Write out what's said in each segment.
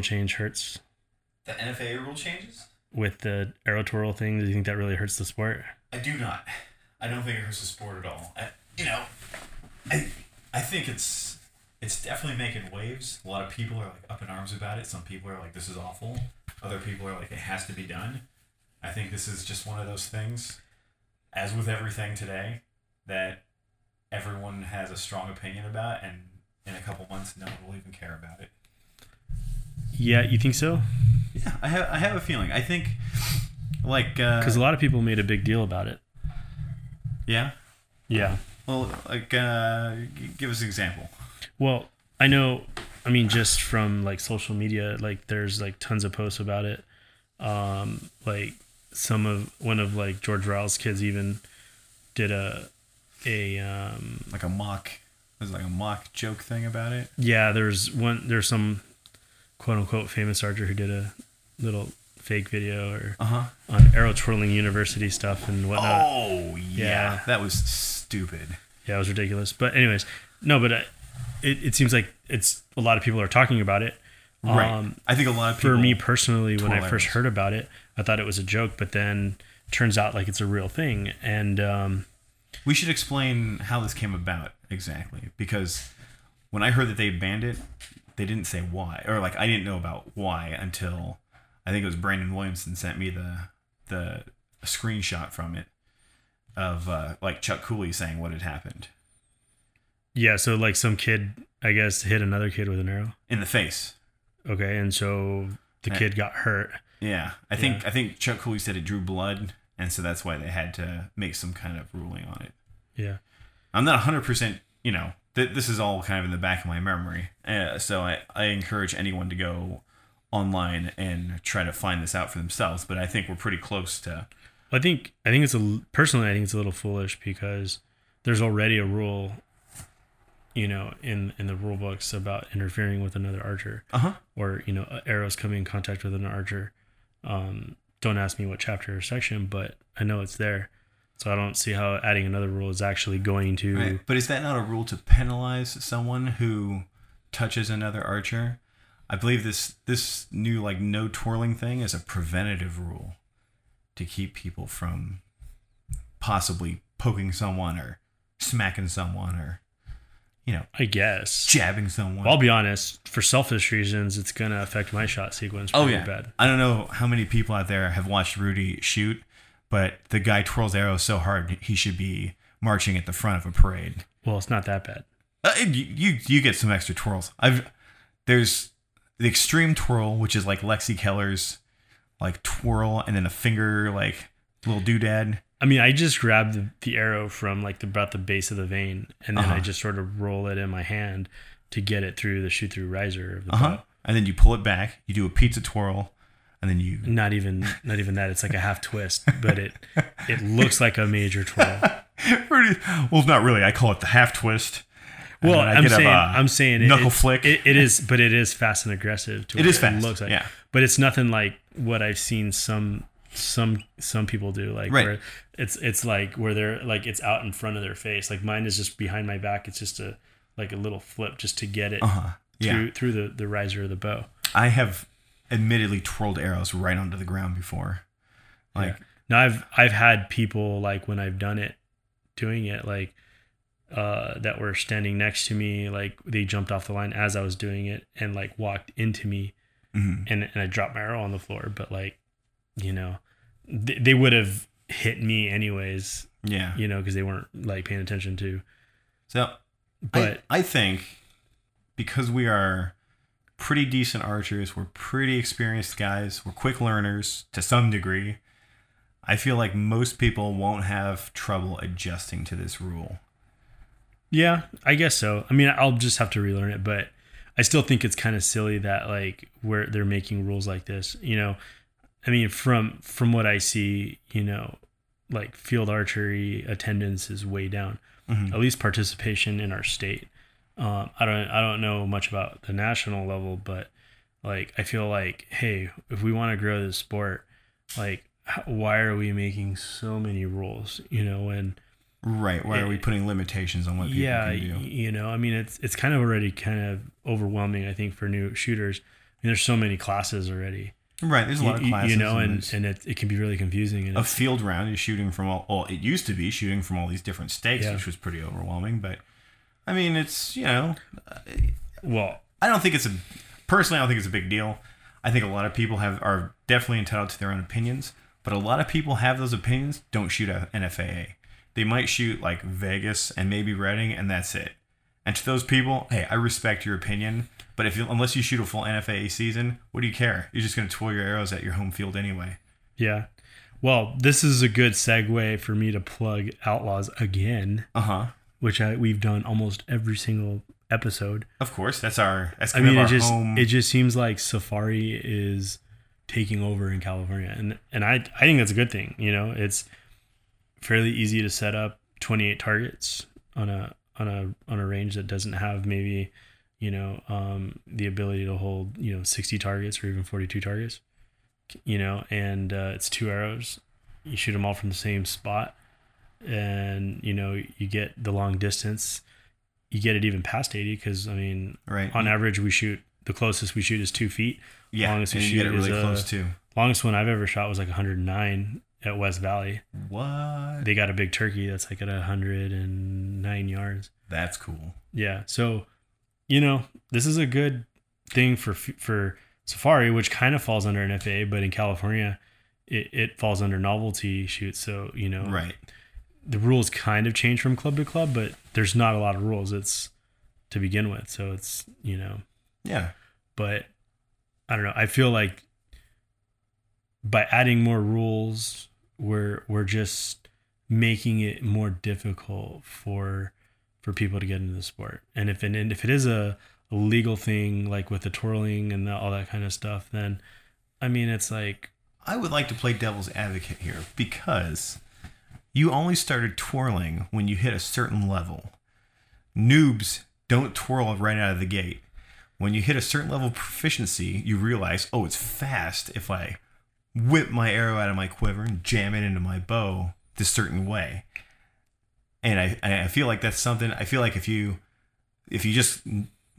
think the NFAA rule change hurts The NFA rule changes? with the arrow twirl thing? Do you think that really hurts the sport? I do not. I don't think it hurts the sport at all. I, you know, I I think it's it's definitely making waves. A lot of people are like up in arms about it. Some people are like, "This is awful." Other people are like, "It has to be done." I think this is just one of those things, as with everything today, that everyone has a strong opinion about, and in a couple months, no one will even care about it. Yeah, you think so? Yeah, I have I have a feeling. I think, like, uh, Because a lot of people made a big deal about it. yeah. Yeah. Well, like, uh, give us an example. Well, I know. I mean, just from like social media, like there's like tons of posts about it. Um, like some of one of like George Ryals' kids even did a a um like a mock was like a mock joke thing about it yeah. There's one. There's some quote unquote famous archer who did a little fake video or uh-huh on arrow twirling university stuff and whatnot. oh yeah. Yeah. that was stupid Yeah, it was ridiculous. But anyways, no, but uh, it it seems like it's a lot of people are talking about it. right Um, i think a lot of people for me personally, when I first arrows. heard about it, I thought it was a joke, but then turns out like it's a real thing. And um, we should explain how this came about exactly because when i heard that they banned it they didn't say why or like i didn't know about why until i think it was brandon williamson sent me the the screenshot from it of uh, like chuck cooley saying what had happened yeah, so like some kid, I guess, hit another kid with an arrow. in the face Okay, and so the kid got hurt. Yeah, I think Yeah. I think Chuck Cooley said it drew blood, and so that's why they had to make some kind of ruling on it. Yeah, I'm not 100, percent you know, th- this is all kind of in the back of my memory, uh, so I I encourage anyone to go online and try to find this out for themselves. But I think we're pretty close to. I think I think it's a personally I think it's a little foolish because there's already a rule, you know, in in the rule books about interfering with another archer. Uh huh. or you know arrows coming in contact with an archer um, don't ask me what chapter or section but i know it's there so i don't see how adding another rule is actually going to Right. But is that not a rule to penalize someone who touches another archer? I believe this this new like no twirling thing is a preventative rule to keep people from possibly poking someone or smacking someone or you know i guess jabbing someone. Well, i'll be honest for selfish reasons it's going to affect my shot sequence oh pretty yeah. bad I don't know how many people out there have watched Rudy shoot, but the guy twirls arrows so hard he should be marching at the front of a parade. well it's not that bad Uh, you, you you get some extra twirls. I've there's the extreme twirl, which is like Lexi Keller's like twirl, and then a finger like little doodad. i mean i just grab the, the arrow from like the, about the base of the vane and then i Uh-huh. just sort of roll it in my hand to get it through the shoot through riser of the Uh huh. bow And then you pull it back. You do a pizza twirl, and then you. not even not even that it's like a half twist but it it looks like a major twirl Rudy, well, not really. I call it the half twist. Well, I I'm get a, saying, uh, I'm saying knuckle it's- flick. It, it is, but it is fast and aggressive. To It is fast, looks like. yeah. but it's nothing like what I've seen some some some people do. Like Right. where it's it's like where they're like it's out in front of their face. Like mine is just behind my back. It's just a like a little flip just to get it Uh-huh. Yeah. through through the the riser of the bow. I have admittedly twirled arrows right onto the ground before. Like, Now I've I've had people like when I've done it, doing it like uh that were standing next to me like they jumped off the line as I was doing it and like walked into me mhm. and and I dropped my arrow on the floor but like you know they, they would have hit me anyways yeah. you know because they weren't like paying attention to So but I, I think because we are pretty decent archers, we're pretty experienced guys, we're quick learners to some degree. I feel like most people won't have trouble adjusting to this rule. Yeah, I guess so. I mean, I'll just have to relearn it, but I still think it's kind of silly that like where they're making rules like this. You know, I mean, from from what I see, you know, like field archery attendance is way down. Mhm. At least participation in our state. Um, I don't I don't know much about the national level, but like I feel like, hey, if we want to grow this sport, like why are we making so many rules? You know, and Right. Why are we putting limitations on what people yeah, can do? you know, I mean, it's it's kind of already kind of overwhelming. I think for new shooters, I mean, there's so many classes already. Right. There's a lot of classes. you know, and and it, it can be really confusing. And a field round is shooting from all. Well, it used to be shooting from all these different stakes, Yeah. which was pretty overwhelming. But I mean, it's you know, well, I don't think it's a personally. I don't think it's a big deal. I think a lot of people have are definitely entitled to their own opinions, but a lot of people have those opinions. Don't shoot at NFAA. They might shoot like Vegas and maybe Redding, and that's it. And to those people, hey, I respect your opinion, but if you, unless you shoot a full NFAA season, what do you care? You're just going to twirl your arrows at your home field anyway. yeah. Well, this is a good segue for me to plug Outlaws again, Uh huh. Which I, we've done almost every single episode. Of course, that's our that's I mean, it just home. it just seems like Safari is taking over in California, and and I I think that's a good thing. You know, it's fairly easy to set up 28 targets on a on a on a range that doesn't have maybe you know um, the ability to hold you know 60 targets or even 42 targets. You know, and uh, it's two arrows. You shoot them all from the same spot, and you know you get the long distance. You get it even past 80 because I mean right. on average we shoot the closest we shoot is two feet yeah, longest we and you get it shoot is, really uh, close too. longest one i've ever shot was like 109 at west valley What? they got a big turkey that's like at 109 yards That's cool. yeah so you know this is a good thing for for safari which kind of falls under NFAA but in california it, it falls under novelty shoots so you know Right. The rules kind of change from club to club but there's not a lot of rules it's to begin with so it's you know Yeah. but I don't know. I feel like by adding more rules, we're we're just making it more difficult for for people to get into the sport. And if it, and if it is a, a legal thing, like with the twirling and the, all that kind of stuff, then I mean, it's like I would like to play devil's advocate here because you only started twirling when you hit a certain level. Noobs don't twirl right out of the gate. When you hit a certain level of proficiency, you realize, oh, it's fast if I whip my arrow out of my quiver and jam it into my bow this certain way. And I, I feel like that's something. I feel like if you if you just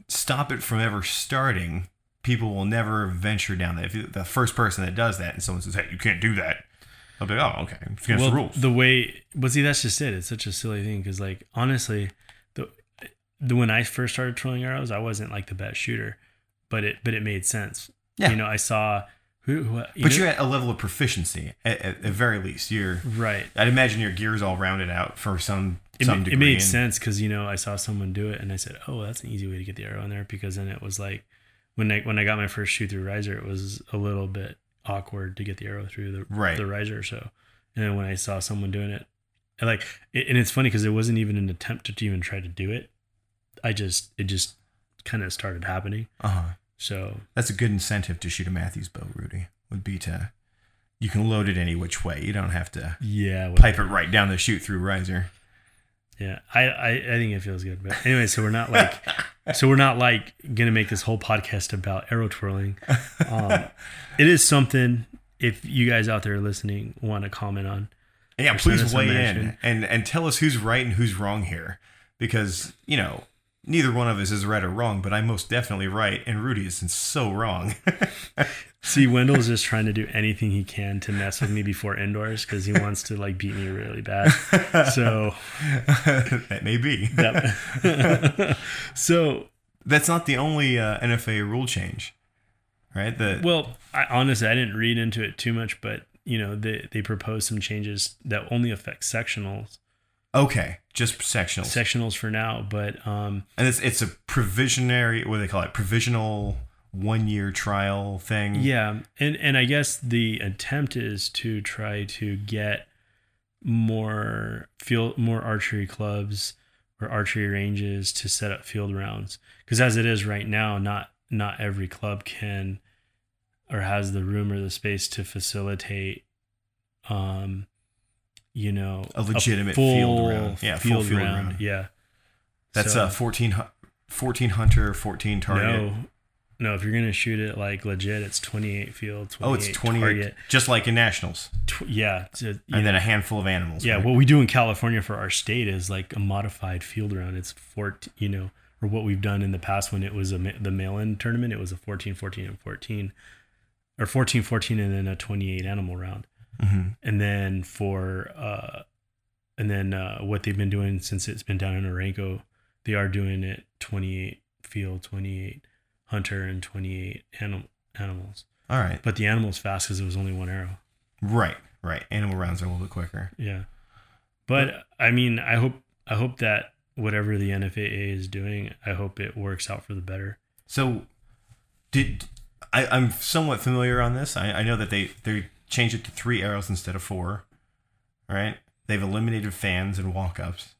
stop it from ever starting, people will never venture down that. If the first person that does that and someone says, "Hey, you can't do that," I'll be like, "Oh, okay, it's against well, the rules." the way, but see, that's just it. It's such a silly thing because, like, honestly, the the when I first started twirling arrows, I wasn't like the best shooter, but it but it made sense. Yeah. you know, I saw who, who you but know- you're at a level of proficiency at, at, at very least. You're. right. I'd imagine your gear's all rounded out for some It, some degree. it made and- sense because you know I saw someone do it and I said, "Oh, that's an easy way to get the arrow in there." Because then it was like when I when I got my first shoot through riser, it was a little bit awkward to get the arrow through the Right. the riser. So, and then when I saw someone doing it, I like, it, and it's funny because it wasn't even an attempt to even try to do it. I just it just kind of started happening. Uh-huh. So That's a good incentive to shoot a Mathews bow, Rudy. Would be to you can load it any which way. You don't have to yeah, what- pipe it right down the shoot through riser. Yeah, I, I I think it feels good. But anyway, so we're not like so we're not like gonna make this whole podcast about arrow twirling. Um, it is something if you guys out there listening want to comment on. Yeah, please weigh in and and tell us who's right and who's wrong here, because you know neither one of us is right or wrong, but I'm most definitely right, and Rudy is so wrong. See, Wendell's just trying to do anything he can to mess with me before indoors because he wants to like beat me really bad. So that may be. that, so That's not the only uh, NFA rule change, right? The well, I, honestly, I didn't read into it too much, but you know they they proposed some changes that only affect sectionals. Okay, just sectionals, sectionals for now, but um, and it's it's a provisionary. What do they call it? Provisional one year trial thing. yeah, and and I guess the attempt is to try to get more field more archery clubs or archery ranges to set up field rounds because as it is right now, not not every club can or has the room or the space to facilitate um you know A legitimate field round. Yeah, full field round. yeah That's So- uh 14, 14 hunter, fourteen target. No, No, if you're gonna shoot it like legit, it's 28 field, 28 Oh, it's 28, target. just like in nationals, Tw- yeah, to- and then a handful of animals. yeah. right? What we do in California for our state is like a modified field round. It's 14, you know, or what we've done in the past when it was a the mail-in tournament. It was a 14, 14, and 14, or 14, 14, and then a 28 animal round. Mhm. And then for uh, and then uh, what they've been doing since it's been down in Orenco, they are doing it 28 field, 28 hunter, and 28 anim- animals. All right, But the animal's fast because it was only one arrow. right, right. Animal rounds are a little bit quicker. Yeah. But I mean, I hope I hope that whatever the NFAA is doing, I hope it works out for the better. So, did I, I'm somewhat familiar on this? I, I know that they they changed it to three arrows instead of four. Right? They've eliminated fans and walk ups.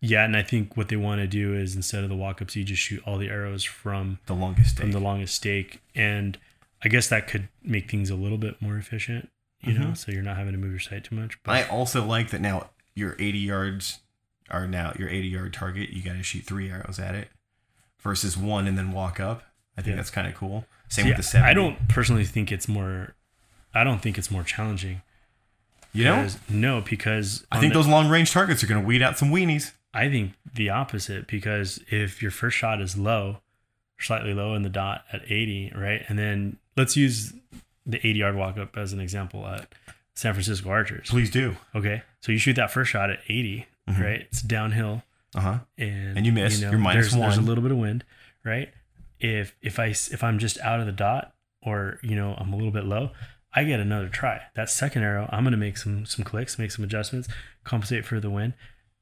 Yeah, and I think what they want to do is instead of the walk-ups, you just shoot all the arrows from The longest from the longest stake, and I guess that could make things a little bit more efficient. You know, Mhm. so you're not having to move your sight too much. But I also like that now your 80 yards are now your 80 yard target. You got to shoot three arrows at it versus one and then walk up. I think Yeah. that's kind of cool. Same See, with the 70. I don't personally think it's more. I don't think it's more challenging. You know? No, because I think the- those long range targets are going to weed out some weenies. I think the opposite because if your first shot is low, slightly low in the dot at 80, right? And then let's use the 80 yard walk up as an example at San Francisco Archers. Please do. Okay. So you shoot that first shot at 80, Mhm. right? It's downhill Uh huh. and And you miss. You're minus there's, There's a little bit of wind, right? If if I if I'm just out of the dot or you know I'm a little bit low, I get another try. That second arrow, I'm gonna make some some clicks, make some adjustments, compensate for the wind,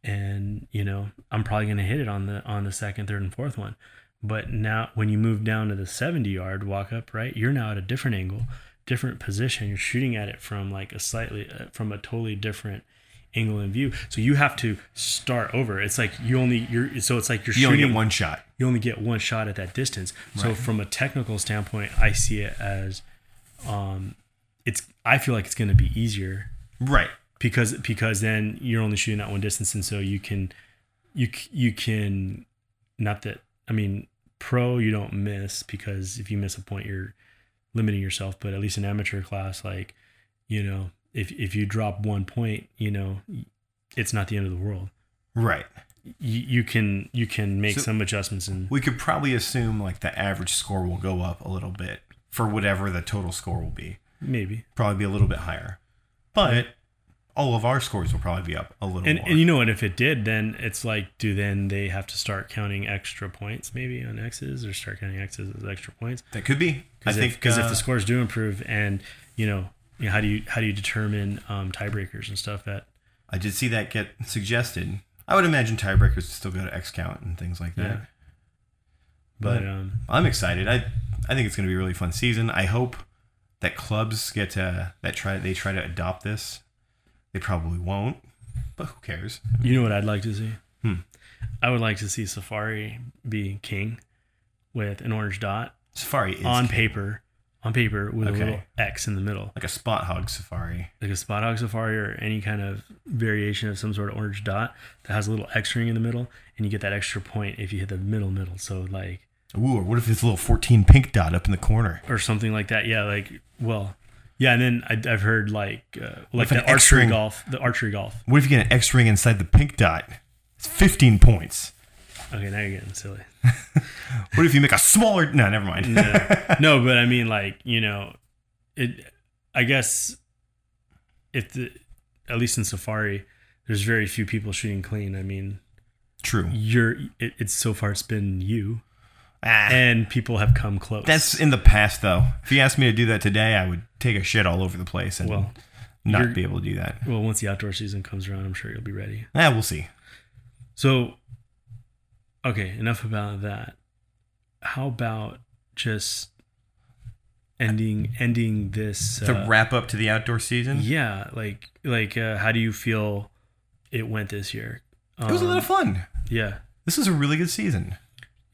and you know I'm probably gonna hit it on the on the second, third, and fourth one. But now when you move down to the 70 yard walk up, right, you're now at a different angle, different position. You're shooting at it from like a slightly uh, from a totally different angle and view. So you have to start over. It's like you only you're so it's like you're You only shooting get one shot. you only get one shot at that distance. So from a technical standpoint, I see it as um it's I feel like it's going to be easier Right. because because then you're only shooting at one distance and so you can you you can not that I mean pro you don't miss because if you miss a point you're limiting yourself but at least in amateur class like you know if if you drop one point you know it's not the end of the world Right. you, you can you can make So- some adjustments and We could probably assume like the average score will go up a little bit for whatever the total score will be. Maybe Probably be a little bit higher. But all of our scores will probably be up a little and, more. and you know what if it did then it's like do then they have to start counting extra points maybe on x's or start counting x's as extra points that could be. I because think if, 'cause if uh, the scores do improve and you know, you know how do you how do you determine um, tiebreakers and stuff That I did see that get suggested. I would imagine tiebreakers would still go to X count and things like that. Yeah. but But- um I'm excited. I I think it's going to be a really fun season. I hope that clubs get to that try they try to adopt this. They probably won't, but who cares? you know what I'd like to see Hmm. I would like to see Safari be king with an orange dot Safari is on king. paper on paper with Okay. a little X in the middle like a spot hog safari. like a spot hog safari or any kind of variation of some sort of orange dot that has a little X ring in the middle, and you get that extra point if you hit the middle middle. So like Ooh, or what if it's a little 14 pink dot up in the corner? or something like that. Yeah, like well, yeah. And then I, I've heard like uh, like the archery X-ring- golf, the archery golf. What if you get an X ring inside the pink dot? It's 15 points. Okay, now you're getting silly. What if you make a smaller? No, never mind. No, no, but I mean like you know, it. I guess if the at least in Safari, there's very few people shooting clean. I mean, True. you're it, it's so far it's been you. Ah, and people have come close. that's in the past, though. If you asked me to do that today, I would take a shit all over the place and well, not be able to do that. well. Once the outdoor season comes around, I'm sure you'll be ready. Ah, we'll see. So, okay, enough about that. How about just ending ending this? To Uh, wrap up to the outdoor season, yeah, like like uh, how do you feel it went this year? it was a lot of Um, fun. yeah, This was a really good season.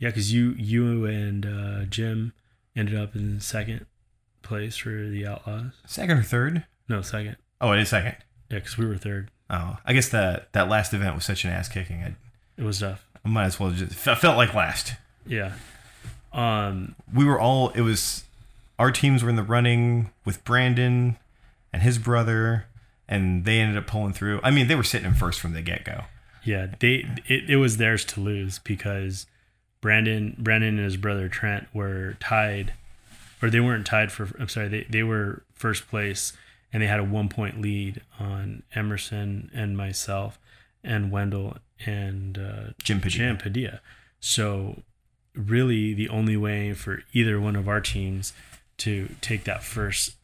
Yeah, because you you and uh, Jim ended up in second place for the Outlaws. Second or third? No, second. Oh, it is second. Yeah, because we were third. Oh, I guess that that last event was such an ass kicking. I, It was tough. I might as well just I felt like last. Yeah. Um, we were all it was our teams were in the running with Brandon and his brother and they ended up pulling through. I mean, they were sitting in first from the get-go. yeah, they it, it was theirs to lose because Brandon Brandon and his brother Trent were tied, or they weren't tied for. I'm sorry, they they were first place and they had a one point lead on Emerson and myself and Wendell and uh, Jim Padilla. Jim Padilla. So really, the only way for either one of our teams to take that first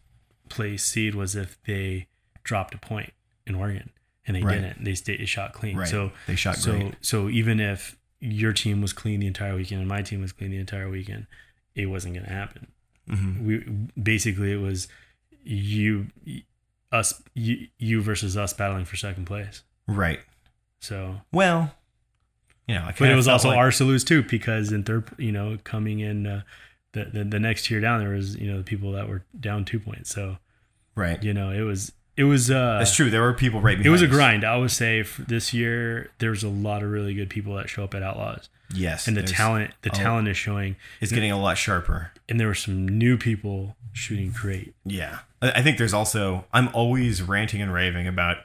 place seed was if they dropped a point in Oregon, and they Right. didn't. They stayed shot clean. Right. So They shot so great. so even if your team was clean the entire weekend and my team was clean the entire weekend, it wasn't going to happen. Mhm. We basically it was you us you, you versus us battling for second place. Right. So Well, you know, I but it was also like- ours to lose too because in third you know coming in uh, the, the the next year down there was you know the people that were down two points so right. you know it was it was uh That's true. There were people right behind it was a us. grind i would say for this year there's a lot of really good people that show up at outlaws Yes. and the talent the oh. talent is showing is getting a lot sharper. and there were some new people shooting great Yeah. I I think there's also I'm always ranting and raving about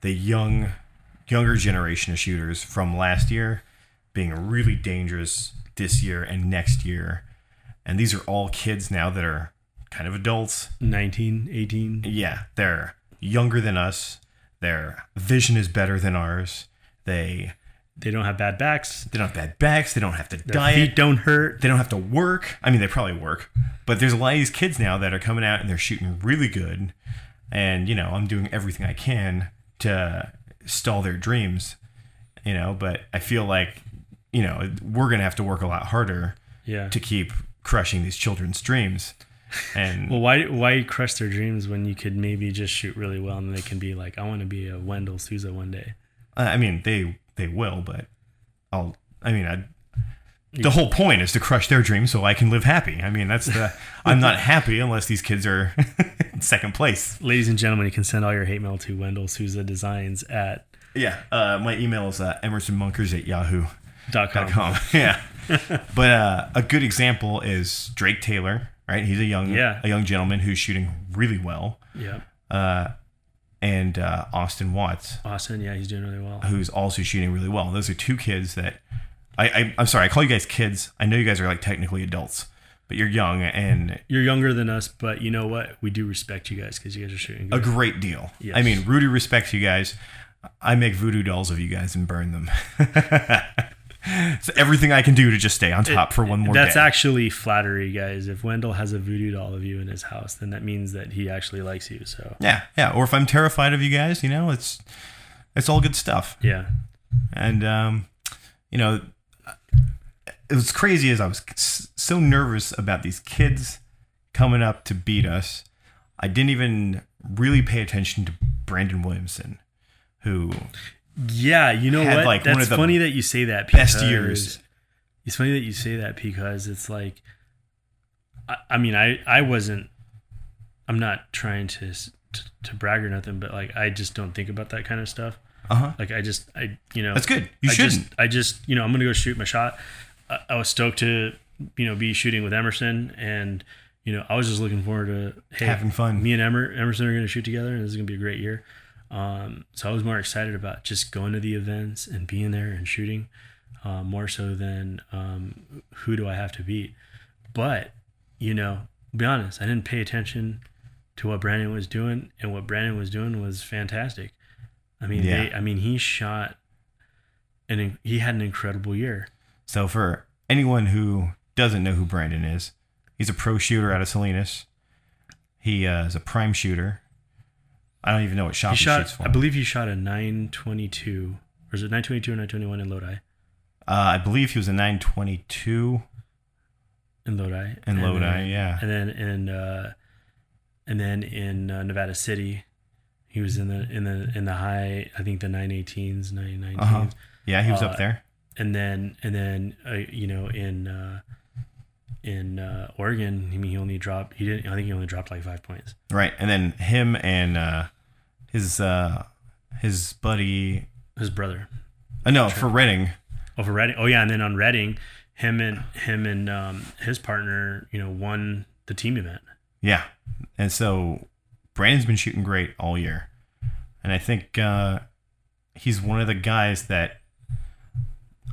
the young younger generation of shooters from last year being really dangerous this year and next year. And these are all kids now that are kind of adults. 19 18 Yeah, they're younger than us. Their vision is better than ours. They they don't have bad backs they don't have bad backs. They don't have to their diet. feet don't hurt they don't have to work. I mean, they probably work, but there's a lot of these kids now that are coming out and they're shooting really good. And you know, I'm doing everything I can to stall their dreams. You know, but I feel like you know we're gonna have to work a lot harder yeah to keep crushing these children's dreams. And well why why crush their dreams when you could maybe just shoot really well and they can be like i want to be a wendell souza one day I mean, they they will, but I'll. I mean, I. The whole point is to crush their dreams so I can live happy. I mean, that's the. I'm not happy unless these kids are in second place. ladies and gentlemen, you can send all your hate mail to Wendell Souza Designs at Yeah. Uh, my email is uh, emersonmunkers at yahoo.com. dot com. Yeah. but uh, a good example is Drake Taylor, right? He's a young Yeah. a young gentleman who's shooting really well. Yeah, Uh, and uh, Austin Watts, Austin. Yeah, he's doing really well. who's also shooting really well. Those are two kids that I, I I'm sorry, I call you guys kids. I know you guys are like technically adults, but you're young and You're younger than us, but you know what? We do respect you guys because you guys are shooting a great deal. Yes. I mean, Rudy respects you guys. I make voodoo dolls of you guys and burn them. so everything I can do to just stay on top for one more That's day. actually flattery, guys. If Wendell has a voodoo doll of you in his house, then that means that he actually likes you. So yeah, yeah. Or if I'm terrified of you guys, you know, it's it's all good stuff. yeah, And um, you know, it was crazy as I was so nervous about these kids coming up to beat us. I didn't even really pay attention to Brandon Williamson, who yeah. You know Had, what? like, one That's of the funny that you say that. Because best years. It's funny that you say that because it's like, I, I mean, I I wasn't. I'm not trying to, to to brag or nothing, but like I just don't think about that kind of stuff. uh huh. Like I just I you know That's good. You I shouldn't. Just, I just you know I'm gonna go shoot my shot. I, I was stoked to you know be shooting with Emerson, and you know I was just looking forward to hey, Having fun. Me and Emer, Emerson are gonna shoot together, and this is gonna be a great year. Um, so I was more excited about just going to the events and being there and shooting, uh, more so than um, who do I have to beat. But you know, be honest, I didn't pay attention to what Brandon was doing, and what Brandon was doing was fantastic. I mean, Yeah. they, I mean, he shot, and he had an incredible year. So for anyone who doesn't know who Brandon is, he's a pro shooter out of Salinas. He uh, is a prime shooter. I don't even know what shop He he, shot, shoots for. I believe, he shot a 922, or is it 922 or 921 in Lodi? uh, I believe he was a 922 In Lodi. in And Lodi. then- yeah. and then in uh, and then in uh, Nevada City, he was in the in the in the high. I think the 918s, 919s, Uh-huh. Yeah, he was Uh, up there. and then and then uh, you know in uh, in uh, Oregon, I mean, he only dropped. He didn't. I think he only dropped like five points. Right. And then him and uh, his uh, his buddy. His brother. Uh, no, for Redding. Oh, for Redding. Oh yeah, and then on Redding, him and him and um, his partner, you know, won the team event. Yeah. And so Brandon's been shooting great all year. And I think uh, he's one of the guys that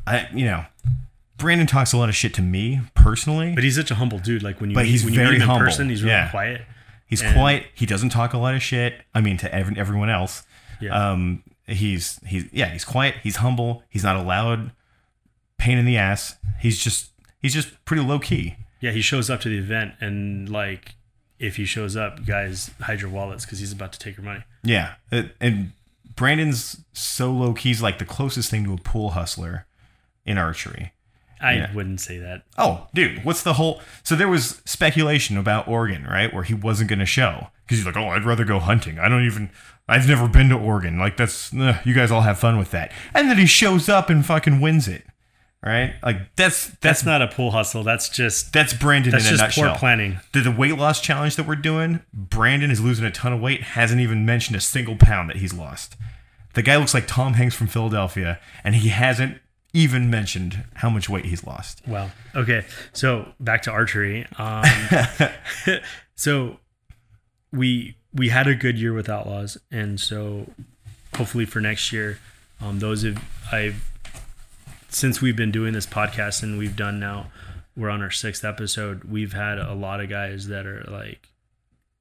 I you know, Brandon talks a lot of shit to me personally. But he's such a humble dude. Like when you But meet, he's when you very meet him in humble. person, he's really Yeah. quiet. He's And- quiet. He doesn't talk a lot of shit. I mean, to every, everyone else. Yeah. Um, he's he's yeah, he's quiet. He's humble. He's not a loud pain in the ass. He's just he's just pretty low key. Yeah, he shows up to the event and like if he shows up, guys hide your wallets because he's about to take your money. Yeah, Uh, and Brandon's so low key. He's like the closest thing to a pool hustler in archery. I Yeah. wouldn't say that. Oh, dude, what's the whole? So there was speculation about Oregon, right, where he wasn't going to show because he's like, "Oh, I'd rather go hunting. I don't even. I've never been to Oregon. Like that's ugh, you guys all have fun with that." And then he shows up and fucking wins it, right? Like that's that's That's not a pool hustle. That's just that's Brandon that's in a just poor planning. The, the weight loss challenge that we're doing, Brandon is losing a ton of weight. Hasn't even mentioned a single pound that he's lost. The guy looks like Tom Hanks from Philadelphia, and he hasn't even mentioned how much weight he's lost. Wow. Okay. So back to archery. Um, so we we had a good year with outlaws, and so hopefully for next year, um, those of I've since we've been doing this podcast and we've done now, we're on our sixth episode. We've had a lot of guys that are like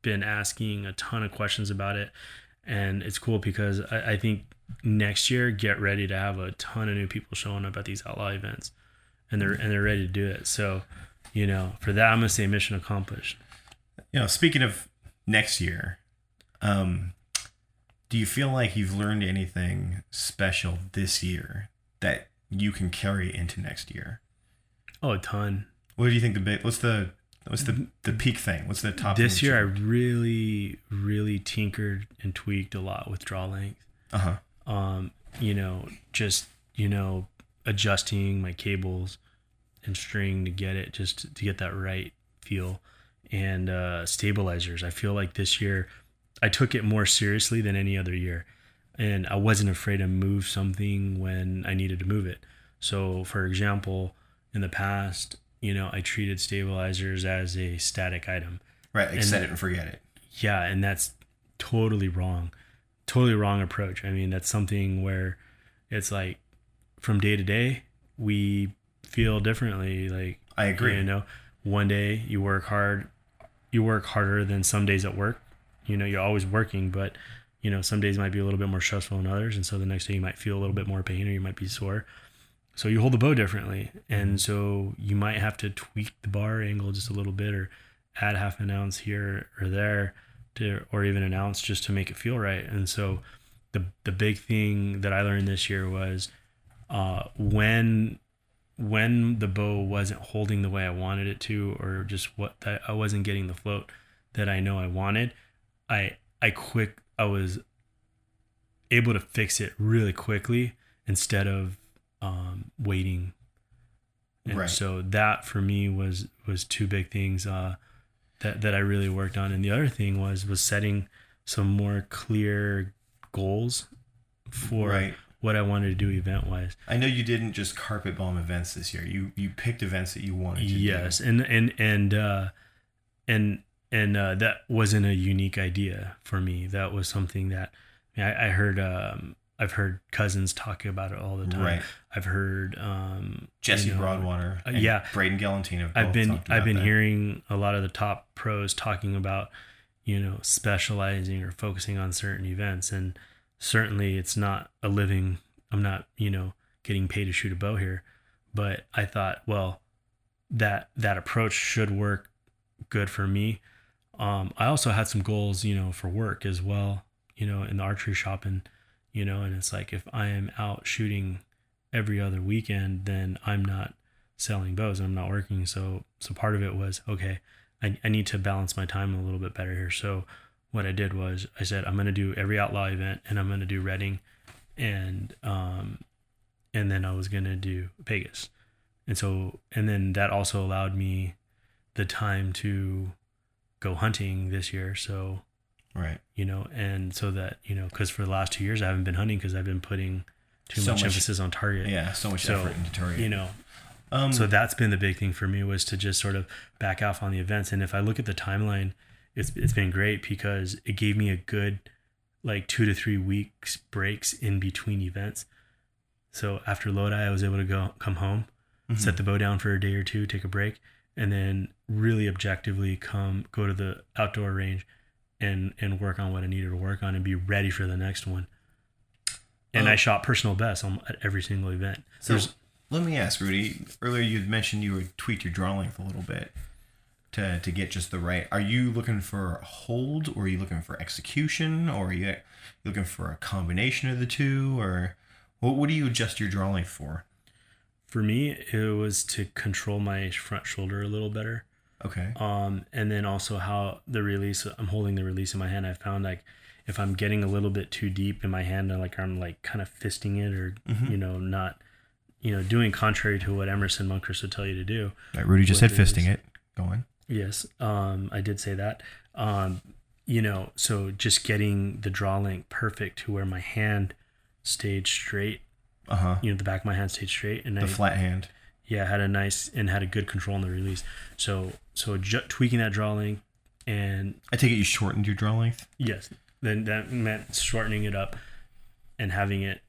been asking a ton of questions about it, and it's cool because I, I think next year get ready to have a ton of new people showing up at these outlaw events and they're and they're ready to do it. So, you know, for that I'm gonna say mission accomplished. you know, speaking of next year, um, do you feel like you've learned anything special this year that you can carry into next year? Oh, a ton. What do you think the big? What's the what's the the peak thing? What's the top? This year I really, really tinkered and tweaked a lot with draw length. uh huh. Um, you know, just you know, adjusting my cables and string to get it just to get that right feel and uh, stabilizers. I feel like this year I took it more seriously than any other year, and I wasn't afraid to move something when I needed to move it. So, for example, in the past, you know, I treated stabilizers as a static item. Right. Like And- set it and forget it. Yeah, and that's totally wrong. Totally wrong approach. I mean, that's something where it's like from day to day, we feel differently. Like, I agree. you know, one day you work hard, you work harder than some days at work. You know, you're always working, but you know, some days might be a little bit more stressful than others, and so the next day you might feel a little bit more pain or you might be sore. So you hold the bow differently, and mm-hmm. so you might have to tweak the bar angle just a little bit, or add half an ounce here or there, to or even an ounce just to make it feel right. And so the the big thing that I learned this year was uh, when when the bow wasn't holding the way I wanted it to, or just what that I wasn't getting the float that I know I wanted, I I quick I was able to fix it really quickly instead of um, waiting. And Right. so that for me was was two big things uh, that that I really worked on, and the other thing was was setting some more clear goals for Right. what I wanted to do event wise. I know you didn't just carpet bomb events this year. You you picked events that you wanted to do. yes and and and uh and and uh that wasn't a unique idea for me that was something that I, I, I heard um i've heard cousins talk about it all the time Right. i've heard um Jesse you know, Broadwater. uh, and yeah. Braden Gellenthien. I've been I've been that. hearing a lot of the top pros talking about you know specializing or focusing on certain events and certainly it's not a living I'm not you know getting paid to shoot a bow here but I thought well that that approach should work good for me um I also had some goals you know for work as well you know in the archery shop and you know and it's like if I am out shooting every other weekend then I'm not selling bows and I'm not working. So so part of it was okay, I, I need to balance my time a little bit better here. So what I did was I said I'm gonna do every outlaw event and I'm gonna do Redding and um and then I was gonna do Vegas. And so and then that also allowed me the time to go hunting this year. So Right. you know, and so that you know, because for the last two years I haven't been hunting because I've been putting too So much, much- emphasis on target Yeah. So much So, effort into target. you know Um, so that's been the big thing for me was to just sort of back off on the events. And if I look at the timeline, it's it's been great because it gave me a good like two to three weeks breaks in between events. So after Lodi, I was able to go come home, mhm. set the bow down for a day or two, take a break, and then really objectively come go to the outdoor range and and work on what I needed to work on and be ready for the next one. And Oh. I shot personal best on at every single event. So There's let me ask, Rudy. Earlier, you had mentioned you would tweak your draw length a little bit to to get just the right. Are you looking for hold, or are you looking for execution, or are you you looking for a combination of the two, or what? What do you adjust your draw length for? for me it was to control my front shoulder a little better. Okay. um, and then also how the release i'm holding the release in my hand i found like if i'm getting a little bit too deep in my hand and like i'm like kind of fisting it or Mhm. you know not you know doing contrary to what emerson monkress would tell you to do Right, Rudy just said fisting it. Go on. yes um, i did say that um, you know so just getting the draw length perfect to where my hand stayed straight Uh huh. you know the back of my hand stayed straight and The I, flat hand. Yeah had a nice and had a good control on the release so so ju- tweaking that draw length and I take it you shortened your draw length. Yes. Then that meant shortening it up and having it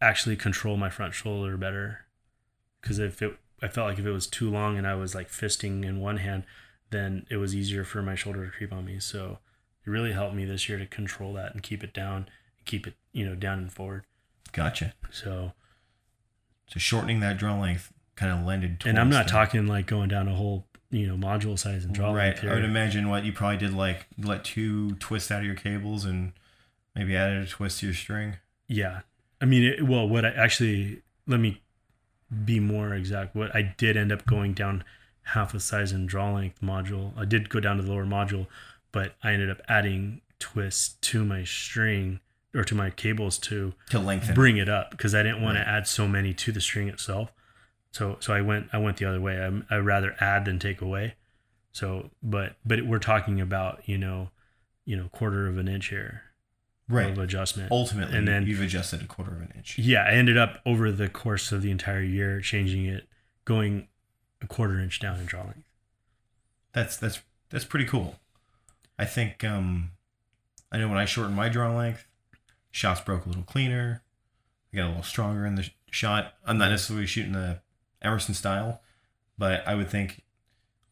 actually control my front shoulder better. Because if it, I felt like if it was too long and I was like fisting in one hand, then it was easier for my shoulder to creep on me. So it really helped me this year to control that and keep it down, and keep it you know down and forward. Gotcha. So So shortening that draw length kind of lended. and I'm not talking like going down a whole you know module size and draw length. right. I would imagine what you probably did like let two twists out of your cables and maybe added a twist to your string. Yeah. I mean, it, well, what I actually, let me be more exact. What I did end up going down half a size in draw length module. I did go down to the lower module, but I ended up adding twists to my string or to my cables to To lengthen. bring it up because I didn't want Right. to add so many to the string itself. So, so I went, I went the other way. I'm, I rather add than take away. So, but, but we're talking about, you know, you know, quarter of an inch here right. of adjustment. Ultimately, And then- you've adjusted a quarter of an inch. Yeah, I ended up over the course of the entire year changing it, going a quarter inch down in draw length. That's that's that's pretty cool. I think um, I know when I shortened my draw length, shots broke a little cleaner. I got a little stronger in the shot. I'm not necessarily shooting the Emerson style, but I would think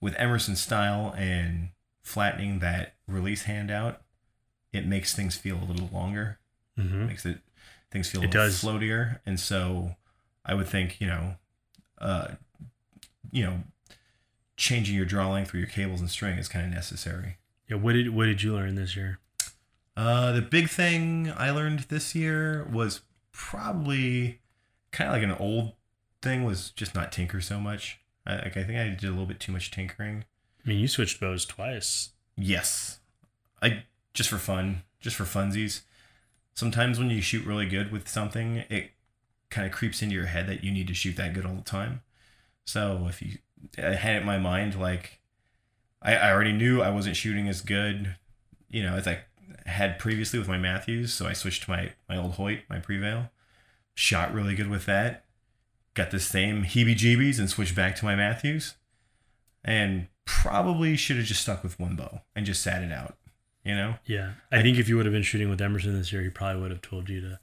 with Emerson style and flattening that release handout, it makes things feel a little longer. Mm-hmm. makes it things feel a It little does. floatier and so i would think you know uh you know changing your draw length or your cables and string is kind of necessary Yeah, what did what did you learn this year? uh the big thing i learned this year was probably kind of like an old thing was just not tinker so much I, like i think i did a little bit too much tinkering I mean, you switched bows twice. Yes. I just for fun, just for funsies. Sometimes when you shoot really good with something, it kind of creeps into your head that you need to shoot that good all the time. So if you I had it in my mind like I, I already knew I wasn't shooting as good, you know, as I had previously with my Mathews, so I switched to my my old Hoyt, my Prevail. Shot really good with that. Got the same heebie-jeebies and switched back to my Mathews. And probably should have just stuck with one bow and just sat it out. You know? Yeah, I think if you would have been shooting with Emerson this year, he probably would have told you to.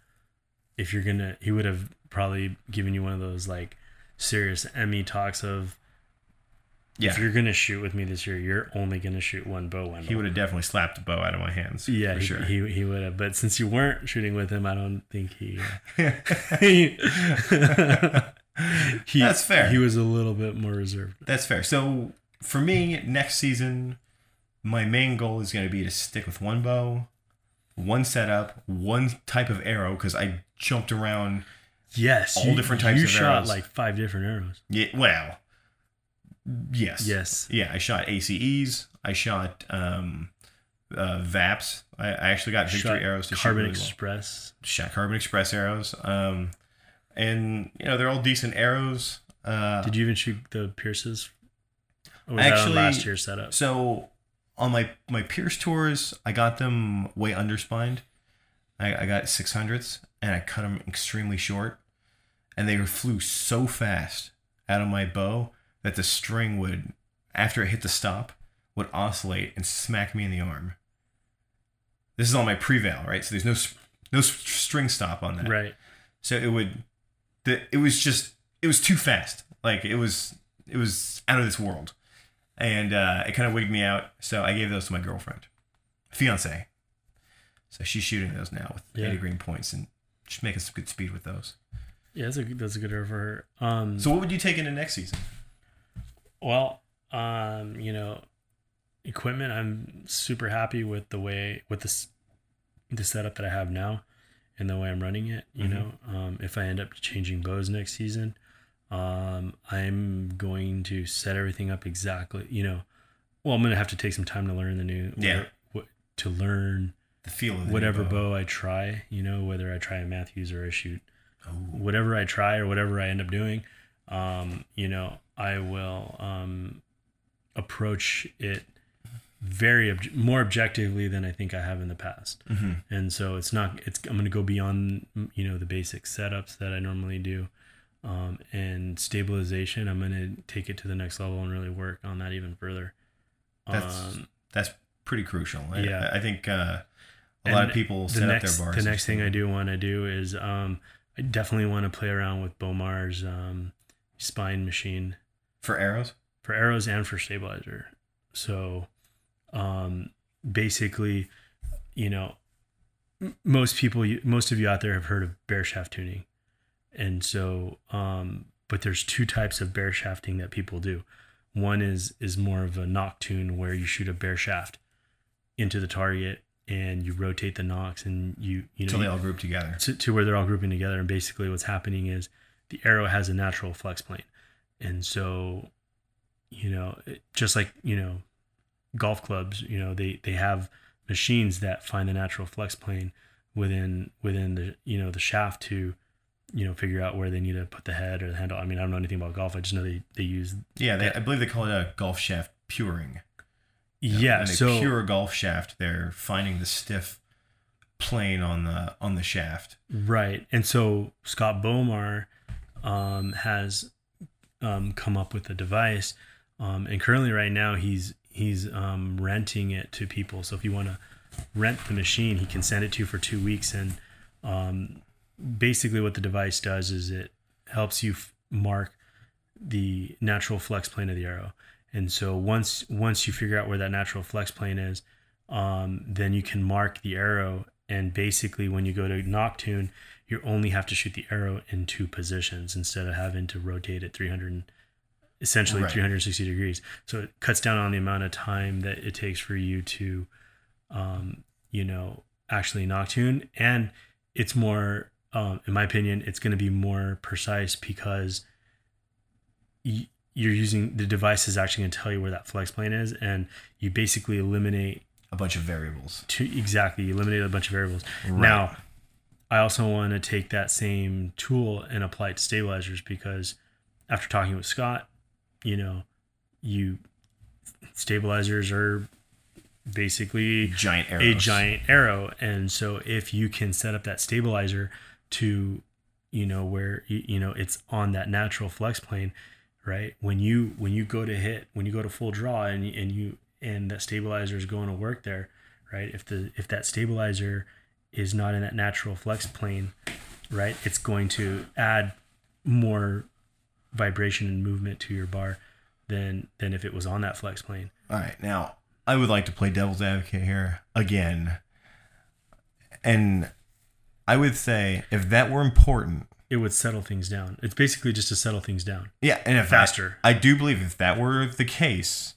If you're gonna, he would have probably given you one of those like serious Emmy talks of. Yeah. If you're gonna shoot with me this year, you're only gonna shoot one bow. One He would have definitely slapped the bow out of my hands. Yeah, he, sure. he he would have. But since you weren't shooting with him, I don't think he. Uh, he, That's fair. He was a little bit more reserved. That's fair. So for me, next season, my main goal is going to be to stick with one bow, one setup, one type of arrow because I jumped around. Yes, All you- different types You of shot arrows. like five different arrows. Yeah, well, yes, Yes. yeah. I shot ACEs. I shot um, uh, VAPs. I, I actually got victory Shot arrows to Carbon shoot really well. Express. Shot Carbon Express arrows. Um, and you know they're all decent arrows. Uh, Did you even shoot the Pierces? Or was that Actually- on last year's setup? So on my my Pierce tours, I got them way underspined. I, I got six hundredths, and I cut them extremely short, and they flew so fast out of my bow that the string would, after it hit the stop, would oscillate and smack me in the arm. This is on my Prevail, right? So there's no no string stop on that. Right. So it would, the it was just it was too fast. Like it was it was out of this world, and uh, it kind of wigged me out. So I gave those to my girlfriend, fiance. So she's shooting those now with Yeah. 80 green points and just making some good speed with those. Yeah, that's a that's a good for her. Um, So what would you take into next season? Well, um, you know, equipment. I'm super happy with the way with this the setup that I have now and the way I'm running it. You Mhm. know, um, if I end up changing bows next season, um, I'm going to set everything up exactly. You know, well, I'm gonna have to take some time to learn the new. Yeah. What, to learn The feel of the whatever bow I try. You know, whether I try a Mathews or I shoot Oh, whatever I try or whatever I end up doing, um, you know, I will um, approach it very obj- more objectively than I think I have in the past. hmm And so it's not. It's I'm going to go beyond you know the basic setups that I normally do, um, and stabilization. I'm going to take it to the next level and really work on that even further. That's Um, that's pretty crucial. I, Yeah. I think uh, a lot of people set next up their bars. the next thing I do want to do is um, I definitely want to play around with Bomar's um, spine machine for arrows. for arrows and for stabilizer. So um, basically, you know, most people, most of you out there have heard of bare shaft tuning, and so um, but there's two types of bare shafting that people do. One is is more of a nock tune where you shoot a bare shaft into the target and you rotate the nocks and you you know they all group together. to, to where they're all grouping together and basically what's happening is the arrow has a natural flex plane and so you know it- just like you know golf clubs you know they they have machines that find the natural flex plane within within the you know the shaft to you know figure out where they need to put the head or the handle i mean i don't know anything about golf i just know they they use Yeah, they, I believe they call it a golf shaft puring. yeah they so pure golf shaft, they're finding the stiff plane on the on the shaft. Right. And so Scott Bomar um, has um, come up with a device, um, and currently, right now, he's he's um, renting it to people. So if you want to rent the machine, he can send it to you for two weeks. And um, basically, what the device does is it helps you f- mark the natural flex plane of the arrow. And so once once you figure out where that natural flex plane is, um, then you can mark the arrow. And basically, when you go to nock tune, you only have to shoot the arrow in two positions instead of having to rotate it 300, essentially Right. 360 degrees. So it cuts down on the amount of time that it takes for you to, um, you know, actually nock tune. And it's more, um, in my opinion, it's going to be more precise because y- you're using the device is actually going to tell you where that flex plane is, and you basically eliminate A bunch of variables. to exactly you eliminate a bunch of variables. Right. Now, I also want to take that same tool and apply it to stabilizers because after talking with Scott, you know, you stabilizers are basically Giant arrows. a giant arrow. And so if you can set up that stabilizer to you know where you, you know it's on that natural flex plane right? When you when you go to hit when you go to full draw and you- and you and that stabilizer is going to work there right? If the if that stabilizer is not in that natural flex plane right it's going to add more vibration and movement to your bar than than if it was on that flex plane All right, now I would like to play devil's advocate here again, and I would say if that were important, it would settle things down it's basically just to settle things down yeah, and if Faster. I, I do believe if that were the case,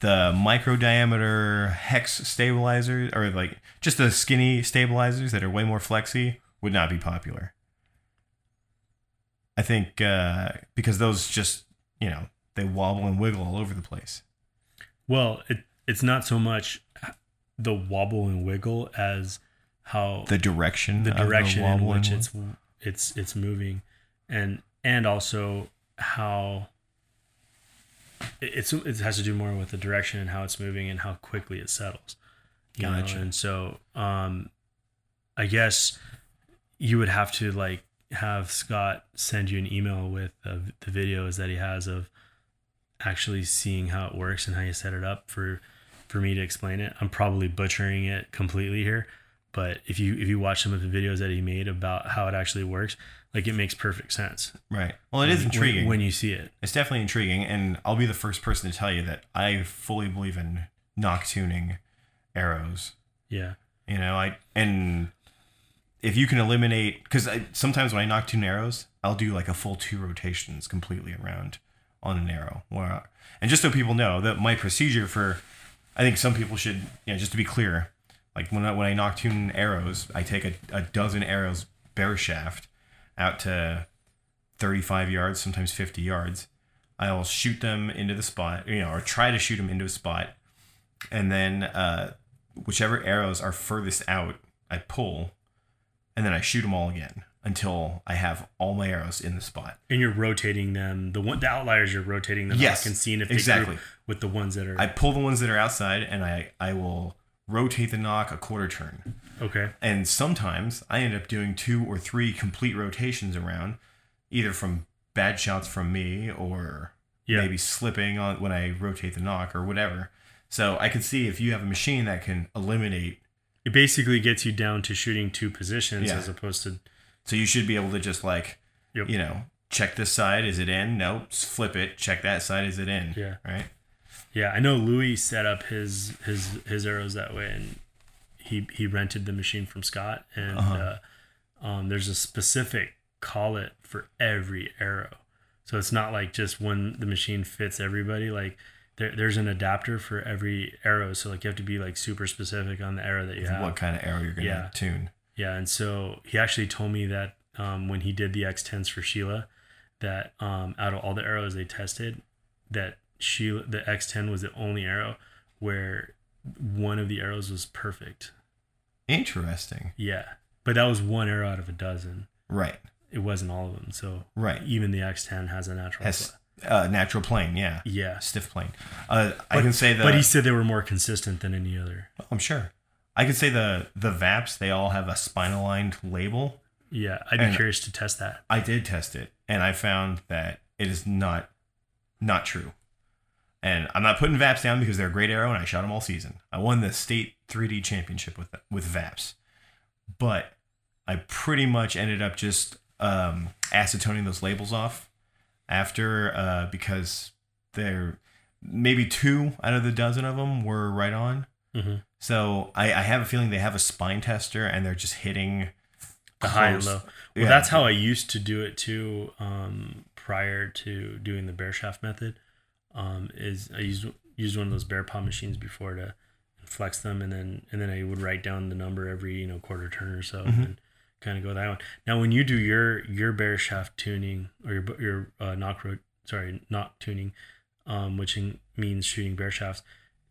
the micro diameter hex stabilizers or like just the skinny stabilizers that are way more flexy would not be popular. I think uh, because those just you know they wobble and wiggle all over the place. Well, it it's not so much the wobble and wiggle as how The direction, the direction in which it's it's it's moving, and and also how it- it's it has to do more with the direction and how it's moving and how quickly it settles. You know? Gotcha. And so, um, I guess you would have to like have Scott send you an email with uh, the videos that he has of actually seeing how it works and how you set it up for for me to explain it. I'm probably butchering it completely here, but if you if you watch some of the videos that he made about how it actually works, like it makes perfect sense. Right. Well, it is when- intriguing. when you see it. It's definitely intriguing, and I'll be the first person to tell you that I fully believe in nock tuning arrows. Yeah. You know, I and if you can eliminate because sometimes when I knock two arrows, I'll do like a full two rotations completely around on an arrow. And just so people know that my procedure for, I think some people should, you know, just to be clear, like when I, when I knock two arrows, I take a, a dozen arrows bare shaft out to 35 yards, sometimes 50 yards. I'll shoot them into the spot, you know, or try to shoot them into a spot, and then uh, whichever arrows are furthest out, I pull, and then I shoot them all again until I have all my arrows in the spot. And you're rotating them. The one the outliers you're rotating them Yes, and seeing if they exactly. with the ones that are I pull the ones that are outside, and I I will rotate the nock a quarter turn. okay. And sometimes I end up doing two or three complete rotations around, either from bad shots from me or Yeah. maybe slipping on when I rotate the nock or whatever. So I can see if you have a machine that can eliminate. It basically gets you down to shooting two positions Yeah. as opposed to So you should be able to just like, Yep. you know, check this side, is it in? No, flip it. Check that side, is it in? Yeah. Right. Yeah, I know Louis set up his his his arrows that way, and he he rented the machine from Scott, and Uh-huh. uh, um, there's a specific collet for every arrow, so it's not like just when the machine fits everybody. Like there, there's an adapter for every arrow, so like you have to be like super specific on the arrow that you have. What kind of arrow you're gonna Yeah. tune? Yeah, and so he actually told me that um, when he did the X10s for Sheila, that um, out of all the arrows they tested, that Sheila the X10 was the only arrow where one of the arrows was perfect. Interesting. Yeah, but that was one arrow out of a dozen. Right. It wasn't all of them. So Right. even the X10 has a natural. Has uh, natural plane. Yeah. yeah, Stiff plane. Uh, I can say that. but he said they were more consistent than any other. I'm sure. I could say the the VAPs they all have a spine aligned label. Yeah, I'd be curious to test that. I did test it, and I found that it is not not true. And I'm not putting VAPs down because they're a great arrow, and I shot them all season. I won the state 3D championship with with VAPs, but I pretty much ended up just um, acetoning those labels off after uh, because they're maybe two out of the dozen of them were right on. hmm So I, I have a feeling they have a spine tester, and they're just hitting The high and low. Well, Yeah. that's how I used to do it too. Um, prior to doing the bare shaft method, um, is I used used one of those bear paw machines before to flex them, and then and then I would write down the number every you know quarter turn or so, Mhm. and kind of go that one. Now, when you do your your bare shaft tuning or your your uh, knock road, sorry, nock tuning, um, which in, means shooting bare shafts,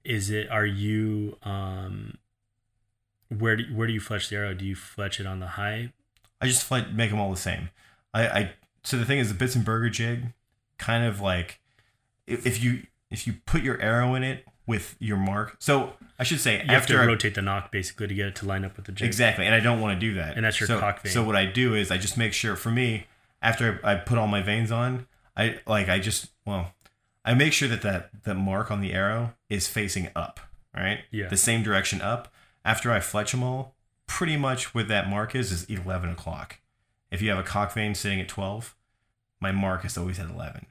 is it are you um where do, where do you fletch the arrow? Do you fletch it on the high I just flat make them all the same. I, I so the thing is the Bitzenberger jig, kind of like if, if you if you put your arrow in it with your mark. So I should say You have to I- rotate the nock basically to get it to line up with the jig. exactly, and I don't want to do that. And that's your so, cock vane. So what I do is I just make sure for me after I put all my vanes on, I like I just well I make sure that that the mark on the arrow is facing up, right? Yeah. The same direction up. After I fletch them all, pretty much where that mark is is 11 o'clock. If you have a cock vane sitting at 12, my mark is always at 11.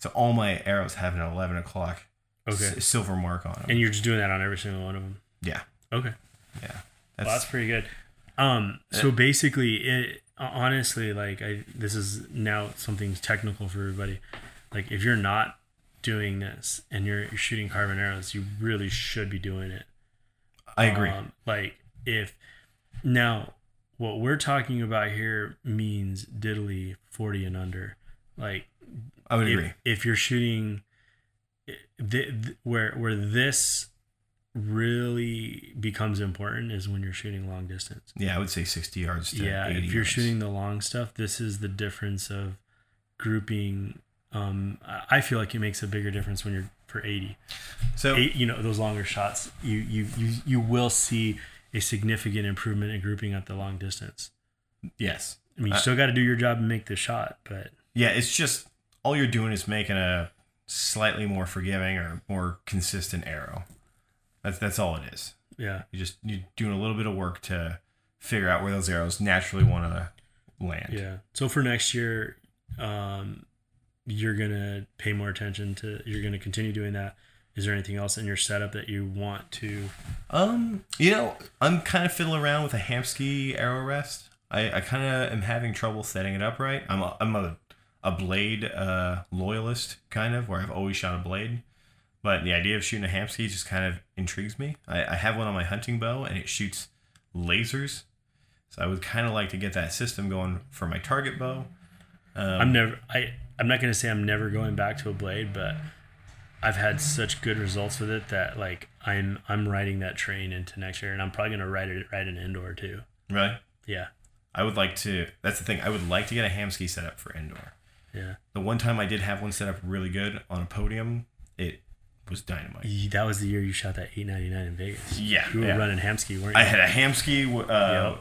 So all my arrows have an 11 o'clock Okay. s- silver mark on them. And you're just doing that on every single one of them. yeah, Okay. yeah. Well, that's pretty good. Um, so basically, it honestly, like, I this is now something technical for everybody. Like, if you're not doing this and you're, you're shooting carbon arrows, you really should be doing it. I agree. Um, like, if now what we're talking about here means diddly 40 and under. Like, I would if, agree. if you're shooting th- th- where where this really becomes important is when you're shooting long distance. Yeah, I would say 60 yards to Yeah, 80 if you're yards. shooting the long stuff, this is the difference of grouping. Um, I I feel like it makes a bigger difference when you're for 80. So Eight, you know, those longer shots, you you you you will see a significant improvement in grouping at the long distance. yes, I mean, you Uh, still got to do your job and make the shot, but Yeah, it's just all you're doing is making a slightly more forgiving or more consistent arrow. That's that's all it is. yeah, You just you're doing a little bit of work to figure out where those arrows naturally want to land. yeah. So for next year, um, you're gonna pay more attention to. You're gonna continue doing that. Is there anything else in your setup that you want to? Um, you know, I'm kind of fiddling around with a Hamskea arrow rest. I, I kind of am having trouble setting it up right. I'm a, I'm a, a blade uh, loyalist, kind of, where I've always shot a blade. But the idea of shooting a Hamskea just kind of intrigues me. I, I have one on my hunting bow, and it shoots lasers. So I would kind of like to get that system going for my target bow. Um, I'm never. I. I'm not gonna say I'm never going back to a blade, but I've had such good results with it that like I'm I'm riding that train into next year, and I'm probably gonna ride it ride an indoor too. Really? Yeah, I would like to. That's the thing. I would like to get a Hamskea set up for indoor. Yeah. The one time I did have one set up really good on a podium, it was dynamite. That was the year you shot that 899 in Vegas. Yeah, You were yeah. running Hamskea, weren't you? I had a Hamskea. Uh,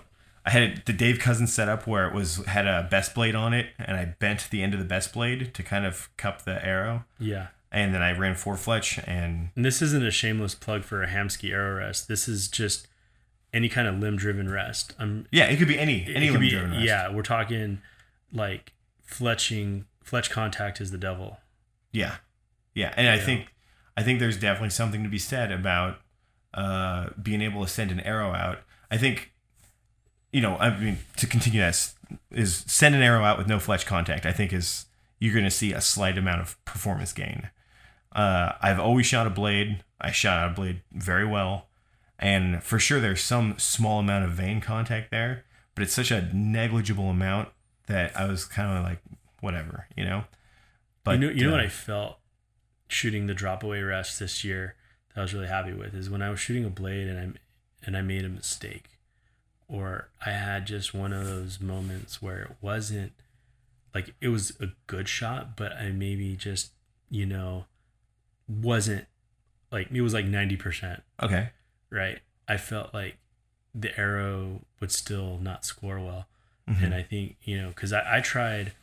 I had the Dave Cousins setup where it was had a best blade on it, and I bent the end of the best blade to kind of cup the arrow, yeah. and then I ran four fletch, and And this isn't a shameless plug for a Hamskea arrow rest. This is just any kind of limb driven rest. I'm yeah, it could be any any limb driven rest. Yeah, we're talking like fletching. Fletch contact is the devil. yeah, yeah, and I think I think there's definitely something to be said about uh, being able to send an arrow out. I think you know, I mean, to continue that is send an arrow out with no fletch contact. I think is you're going to see a slight amount of performance gain. Uh, I've always shot a blade. I shot out a blade very well, and for sure there's some small amount of vane contact there, but it's such a negligible amount that I was kind of like, whatever, you know. But you know, you know what uh, I felt shooting the drop away rest this year that I was really happy with is when I was shooting a blade and I and I made a mistake, or I had just one of those moments where it wasn't like it was a good shot, but I maybe just you know wasn't like it was like ninety percent okay, right. I felt like the arrow would still not score well. Mhm. And I think, you know, because I, I tried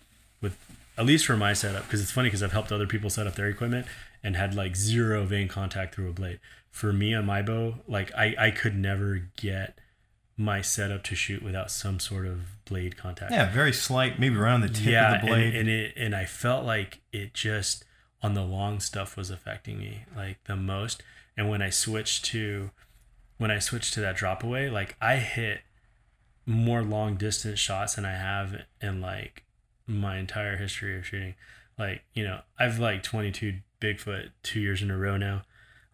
with, at least for my setup, because it's funny because I've helped other people set up their equipment and had like zero vane contact through a blade. For me on my bow, like I, I could never get my setup to shoot without some sort of blade contact. yeah, very slight, maybe around the tip yeah, of the blade. And, and it and I felt like it just on the long stuff was affecting me like the most. And when I switched to when I switched to that drop away, like I hit more long distance shots than I have in like my entire history of shooting. Like, you know, I've like 22 Bigfoot two years in a row now.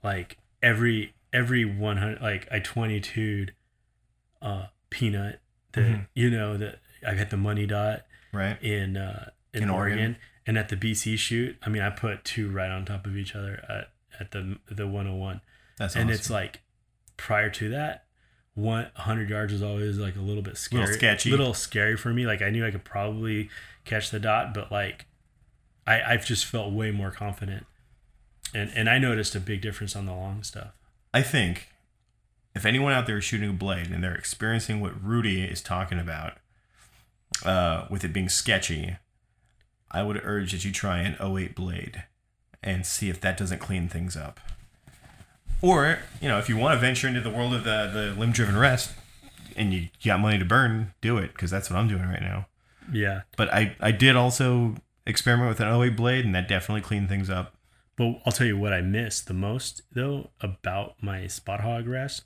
Like every every 100 like I 22'd uh peanut that Mhm. you know that I got the money dot right? in uh, in, In Oregon. Oregon. and at the BC shoot, I mean, I put two right on top of each other at, at the the 101, That's and awesome. it's like prior to that, 100 yards was always like a little bit scary, Little sketchy. little scary for me. Like I knew I could probably catch the dot, but like I I've just felt way more confident, and and I noticed a big difference on the long stuff. I think if anyone out there is shooting a blade and they're experiencing what Rudy is talking about, uh, with it being sketchy, I would urge that you try an 08 blade and see if that doesn't clean things up. Or, you know, if you want to venture into the world of the, the limb driven rest and you got money to burn, do it because that's what I'm doing right now. Yeah, But I, I did also experiment with an 08 blade and that definitely cleaned things up. But I'll tell you what I miss the most though about my Spot Hogg rest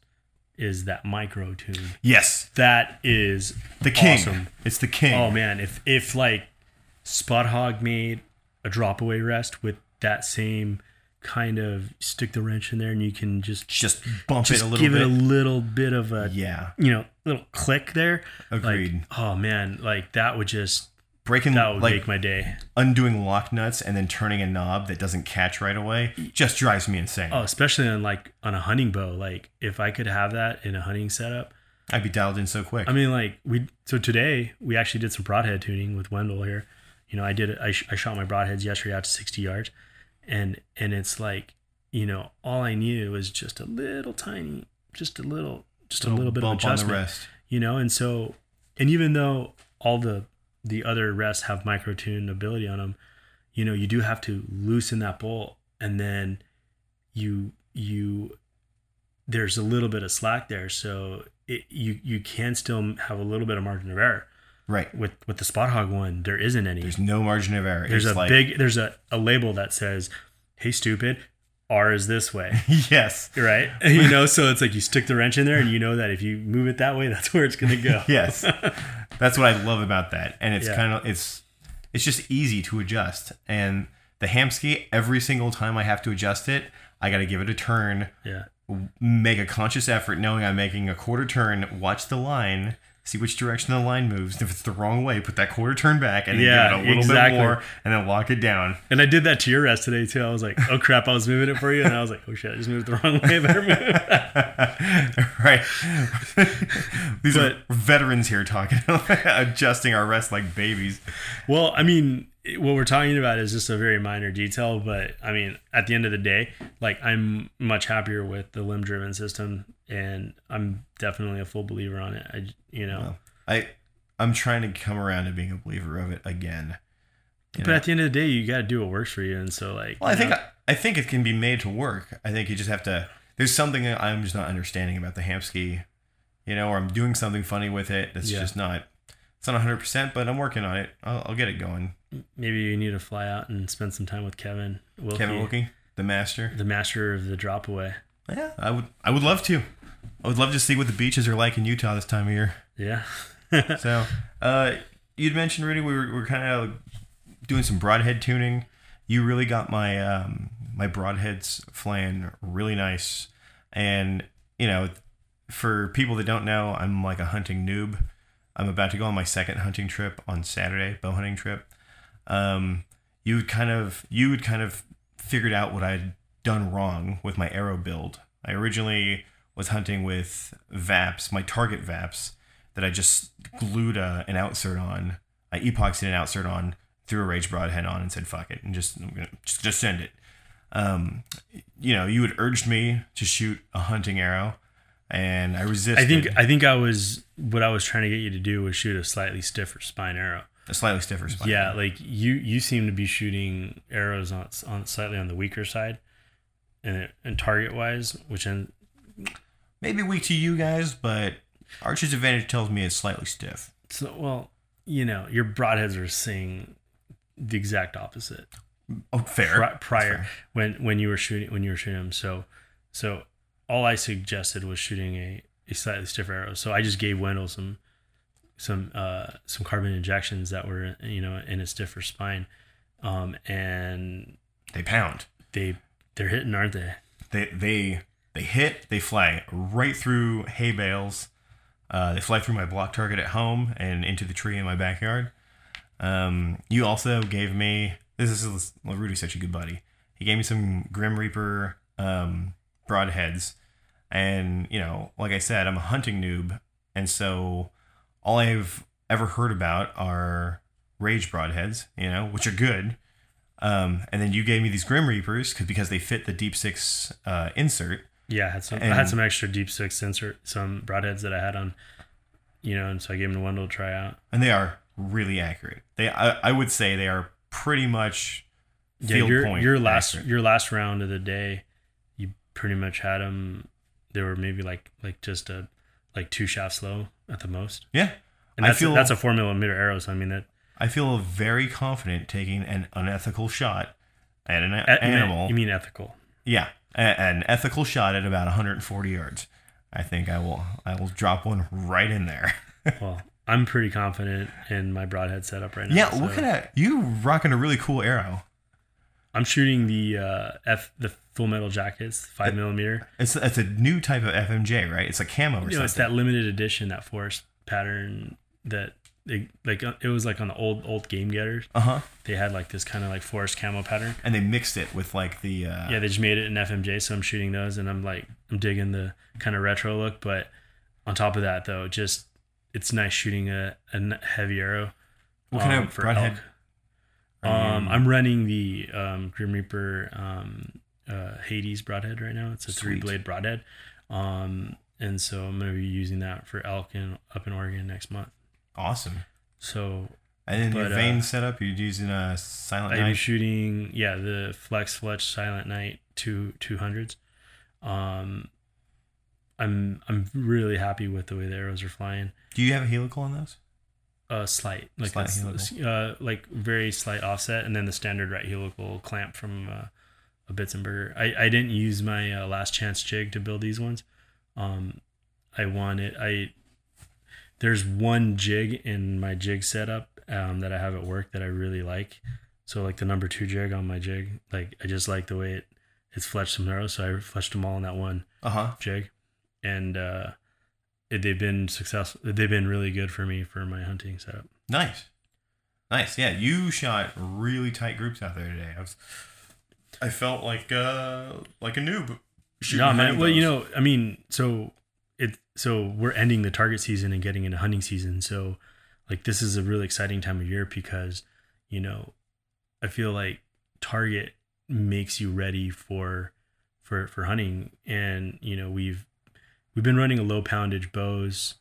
is that micro tune. Yes, That is the king. Awesome. It's the king. Oh man, if if like Spot Hogg made a drop away rest with that same kind of stick the wrench in there and you can just Just bump just it a little bit. give bit. it a little bit of a yeah. you know little click there. Agreed. Like, oh man, like that would just Breaking that would like make my day. undoing lock nuts and then turning a knob that doesn't catch right away just drives me insane. Oh, especially on like on a hunting bow. Like if I could have that in a hunting setup, I'd be dialed in so quick. I mean, like we so today we actually did some broadhead tuning with Wendell here. You know, I did I, sh- I shot my broadheads yesterday out to sixty yards, and and it's like you know all I knew was just a little tiny, just a little, just a little bit of bump on the adjustment. rest. You know, and so and even though all the the other rests have micro tune ability on them, you know, you do have to loosen that bolt and then you you there's a little bit of slack there, so it, you you can still have a little bit of margin of error. Right. With with the Spot Hogg one, there isn't any. There's no margin of error. There's It's a like, big there's a, a label that says, "Hey, stupid, R is this way." yes. right? You know, so it's like you stick the wrench in there, and you know that if you move it that way, that's where it's gonna go. Yes. That's what I love about that. And it's Yeah. kind of it's it's just easy to adjust. And the Hamskea, every single time I have to adjust it, I got to give it a turn, yeah. make a conscious effort knowing I'm making a quarter turn, watch the line, see which direction the line moves. If it's the wrong way, put that quarter turn back and then Yeah, give it a little exactly. bit more and then lock it down. And I did that to your rest today too. I was like, "Oh crap!" I was moving it for you, and I was like, "Oh shit! I just moved the wrong way. I better move." right. These But- are veterans here talking adjusting our rest like babies. well, I mean, what we're talking about is just a very minor detail, but I mean, at the end of the day, like I'm much happier with the limb-driven system, and I'm definitely a full believer on it. I, you know, Well, I I'm trying to come around to being a believer of it again. But know? at the end of the day, you got to do what works for you, and so like, Well, I think know, I think it can be made to work. I think you just have to. There's something that I'm just not understanding about the Hamskea, you know, or I'm doing something funny with it. That's Yeah. just not. It's not 100, percent but I'm working on it. I'll, I'll get it going. maybe you need to fly out and spend some time with Kevin Wilkie, Kevin Wilkie, the master. the master of the drop away. Yeah, I would. I would love to. I would love to see what the beaches are like in Utah this time of year. Yeah. So, uh, you'd mentioned Rudy. We were, we were kind of doing some broadhead tuning. You really got my um, my broadheads flying really nice, and you know, for people that don't know, I'm like a hunting noob. I'm about to go on my second hunting trip on Saturday, bow hunting trip. Um, you would kind of you would kind of figured out what I'd done wrong with my arrow build. I originally was hunting with VAPs, my target VAPs, that I just glued a, an outsert on. I epoxied an outsert on, threw a rage broadhead on, and said "fuck it," and just just just send it. Um, you know, you had urged me to shoot a hunting arrow, and I resisted. I think I think I was what I was trying to get you to do was shoot a slightly stiffer spine arrow. a slightly stiffer spine. Yeah, like you you seem to be shooting arrows on on slightly on the weaker side, and and target wise, which in maybe weak to you guys, but Archer's advantage tells me it's slightly stiff. so well, you know, your broadheads are saying the exact opposite. Oh, fair. pri- prior fair. when when you were shooting when you were shooting them. So so all I suggested was shooting a, a slightly stiffer arrow. So I just gave Wendell some some uh, some carbon injections that were you know in a stiffer spine, um, and They pound. they they're hitting, aren't they? They they they hit. They fly right through hay bales. Uh, they fly through my block target at home and into the tree in my backyard. Um, you also gave me this is well, Rudy's such a good buddy. He gave me some Grim Reaper um, broadheads, and you know, like I said, I'm a hunting noob, and so all I've ever heard about are Rage broadheads, you know, which are good. Um, and then you gave me these Grim Reapers because they fit the Deep Six uh, insert. Yeah, I had some. I had some extra deep six insert, some broadheads that I had on, you know, and so I gave them to Wendell to try out. and they are really accurate. They, I, I would say, they are pretty much Yeah, your point. your last accurate. your last round of the day, you pretty much had them. They were maybe like like just a like two shafts low at the most, yeah. and I that's feel a, that's a four millimeter arrow. So I mean that I feel very confident taking an unethical shot at an a- animal. You mean ethical? yeah, a, an ethical shot at about 140 yards. I think I will. I will drop one right in there. Well, I'm pretty confident in my broadhead setup right now. yeah. What so kind of you rocking a really cool arrow? I'm shooting the uh, F the full metal jackets, five millimeter. It's it's a new type of FMJ, right? It's a camo or You know, something. it's that limited edition, that forest pattern that they like. uh, It was like on the old old game getters. uh huh. They had like this kind of like forest camo pattern. And they mixed it with like the uh, yeah, they just made it in FMJ, so I'm shooting those, and I'm like, I'm digging the kind of retro look. But on top of that, though, just it's nice shooting a, a heavy arrow. What kind um, of broadhead? Um, I'm running the um, Grim Reaper um, uh, Hades broadhead right now. It's a three blade broadhead, um, and so I'm going to be using that for elk in, up in Oregon next month. Awesome. So And then your But, uh, vane setup, you're using a silent I'm night. shooting, yeah, the Flex Fletch Silent Night two two hundreds. Um, I'm I'm really happy with the way the arrows are flying. Do you have a helical on those? Uh, slight, like Slight it's- uh, like very slight offset, and then the standard right helical clamp from uh, a Bitzenberger. I I didn't use my uh, last chance jig to build these ones. Um, I wanted I. There's one jig in my jig setup um, that I have at work that I really like. So like the number two jig on my jig, like I just like the way it it's fletched some arrows. So I fletched them all in that one Uh huh. jig, and uh, it, they've been successful. They've been really good for me for my hunting setup. Nice, nice. Yeah, you shot really tight groups out there today. I was, I felt like uh like a noob. shooting No, man. Well, you know, I mean, so it so we're ending the target season and getting into hunting season. So like this is a really exciting time of year because you know I feel like target makes you ready for for for hunting, and you know we've we've been running a low poundage bows.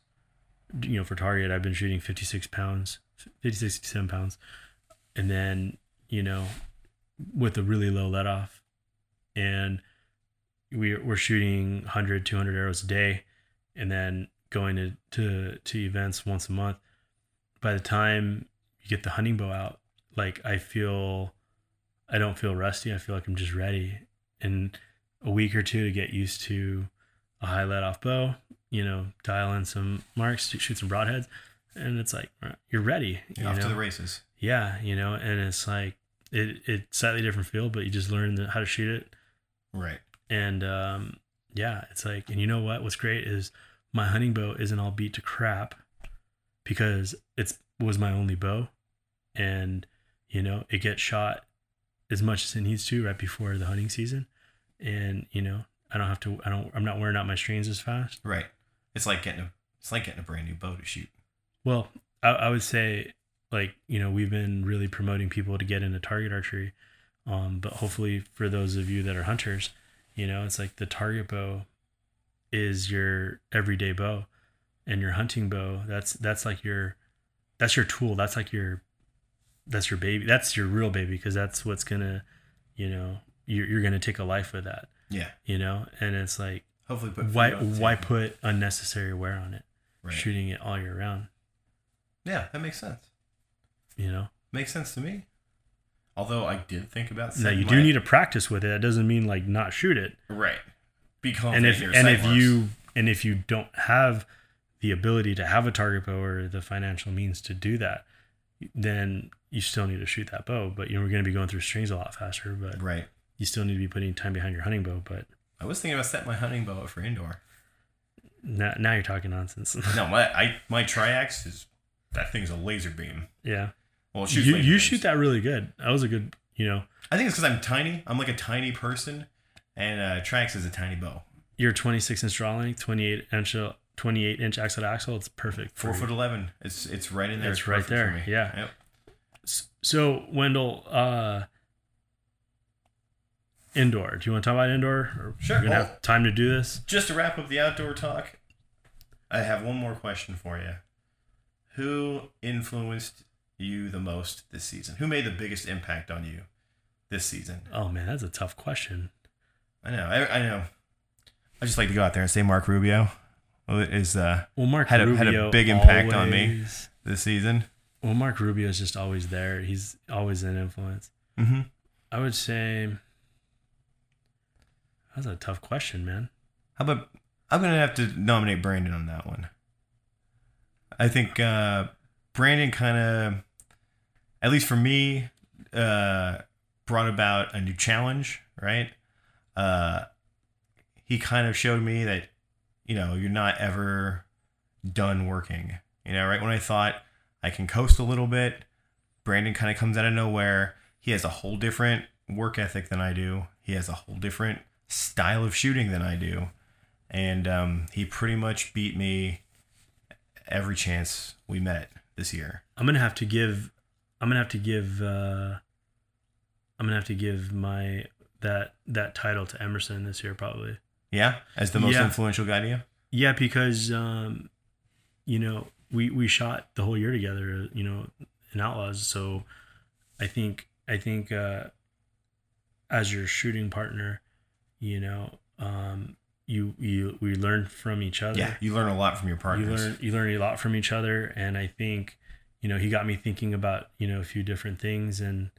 You know, for target, I've been shooting 56 pounds, 56 67 pounds, and then you know with a really low let off, and we're, we're shooting 100 200 arrows a day and then going to, to to events once a month by the time you get the hunting bow out like i feel i don't feel rusty i feel like i'm just ready in a week or two to get used to a high let off bow you know dial in some marks shoot some broadheads and it's like you're ready you off to the races. yeah you know and it's like it it's slightly different feel but you just learn the, how to shoot it Right. and um, yeah, it's like, and you know what? What's great is my hunting bow isn't all beat to crap because it's was my only bow, and you know it gets shot as much as it needs to right before the hunting season, and you know I don't have to. I don't. I'm not wearing out my strings as fast. Right. It's like getting a it's like getting a brand new bow to shoot. Well, I, I would say like you know we've been really promoting people to get into target archery, um, but hopefully for those of you that are hunters, you know it's like the target bow is your everyday bow, and your hunting bow that's that's like your that's your tool. That's like your that's your baby. That's your real baby because that's what's gonna you know you're you're gonna take a life with that. Yeah. You know, and it's like Hopefully put why food on the why put unnecessary wear on it? Right. Shooting it all year round. Yeah, that makes sense. You know. Makes sense to me. Although I did think about Now you do need to practice with it. That doesn't mean like not shoot it. right. Be And if and if you and if you don't have the ability to have a target bow or the financial means to do that, then you still need to shoot that bow. But you know we're going to be going through strings a lot faster. But right. you still need to be putting time behind your hunting bow. But I was thinking about setting my hunting bow up for indoor. now, now you're talking nonsense. No, my I my triax is that thing's a laser beam. yeah, Well, it shoots you you shoot that really good. That was a good. You know, I think it's because I'm tiny. I'm like a tiny person, and uh, triax is a tiny bow. You're 26 inch draw length, 28 inch 28 inch axle to axle. It's perfect. for Four you. foot eleven. It's it's right in there. It's right perfect for there, me. yeah. Yep. So Wendell, uh indoor. Do you want to talk about indoor? Or Sure. We're gonna Well- have time to do this. Just to wrap up the outdoor talk, I have one more question for you. Who influenced you the most this season? Who made the biggest impact on you this season? Oh man, that's a tough question. I know. I, I know. I just like to go out there and say Mark Rubio is uh, Well, Mark Had a- Rubio had a big impact on me. this season. Well, Mark Rubio is just always there. He's always an influence. Mm-hmm. I would say that's a tough question, man. How about I'm gonna have to nominate Brandon on that one. I think uh, Brandon kind of, at least for me, uh, brought about a new challenge. Right? Uh, he kind of showed me that you know you're not ever done working. You know, right when I thought I can coast a little bit, Brandon kind of comes out of nowhere. He has a whole different work ethic than I do. He has a whole different style of shooting than I do. And um, he pretty much beat me every chance we met this year. I'm gonna have to give. I'm gonna have to give. uh I'm gonna have to give my that that title to Emerson this year, probably. Yeah, as the most Yeah. influential guy to you. Yeah, because um, you know we we shot the whole year together, you know, in Outlaws. So I think I think uh, as your shooting partner, you know, um, you you we learn from each other. Yeah, you learn a lot from your you partners. learn you learn a lot from each other, and I think you know he got me thinking about you know a few different things, and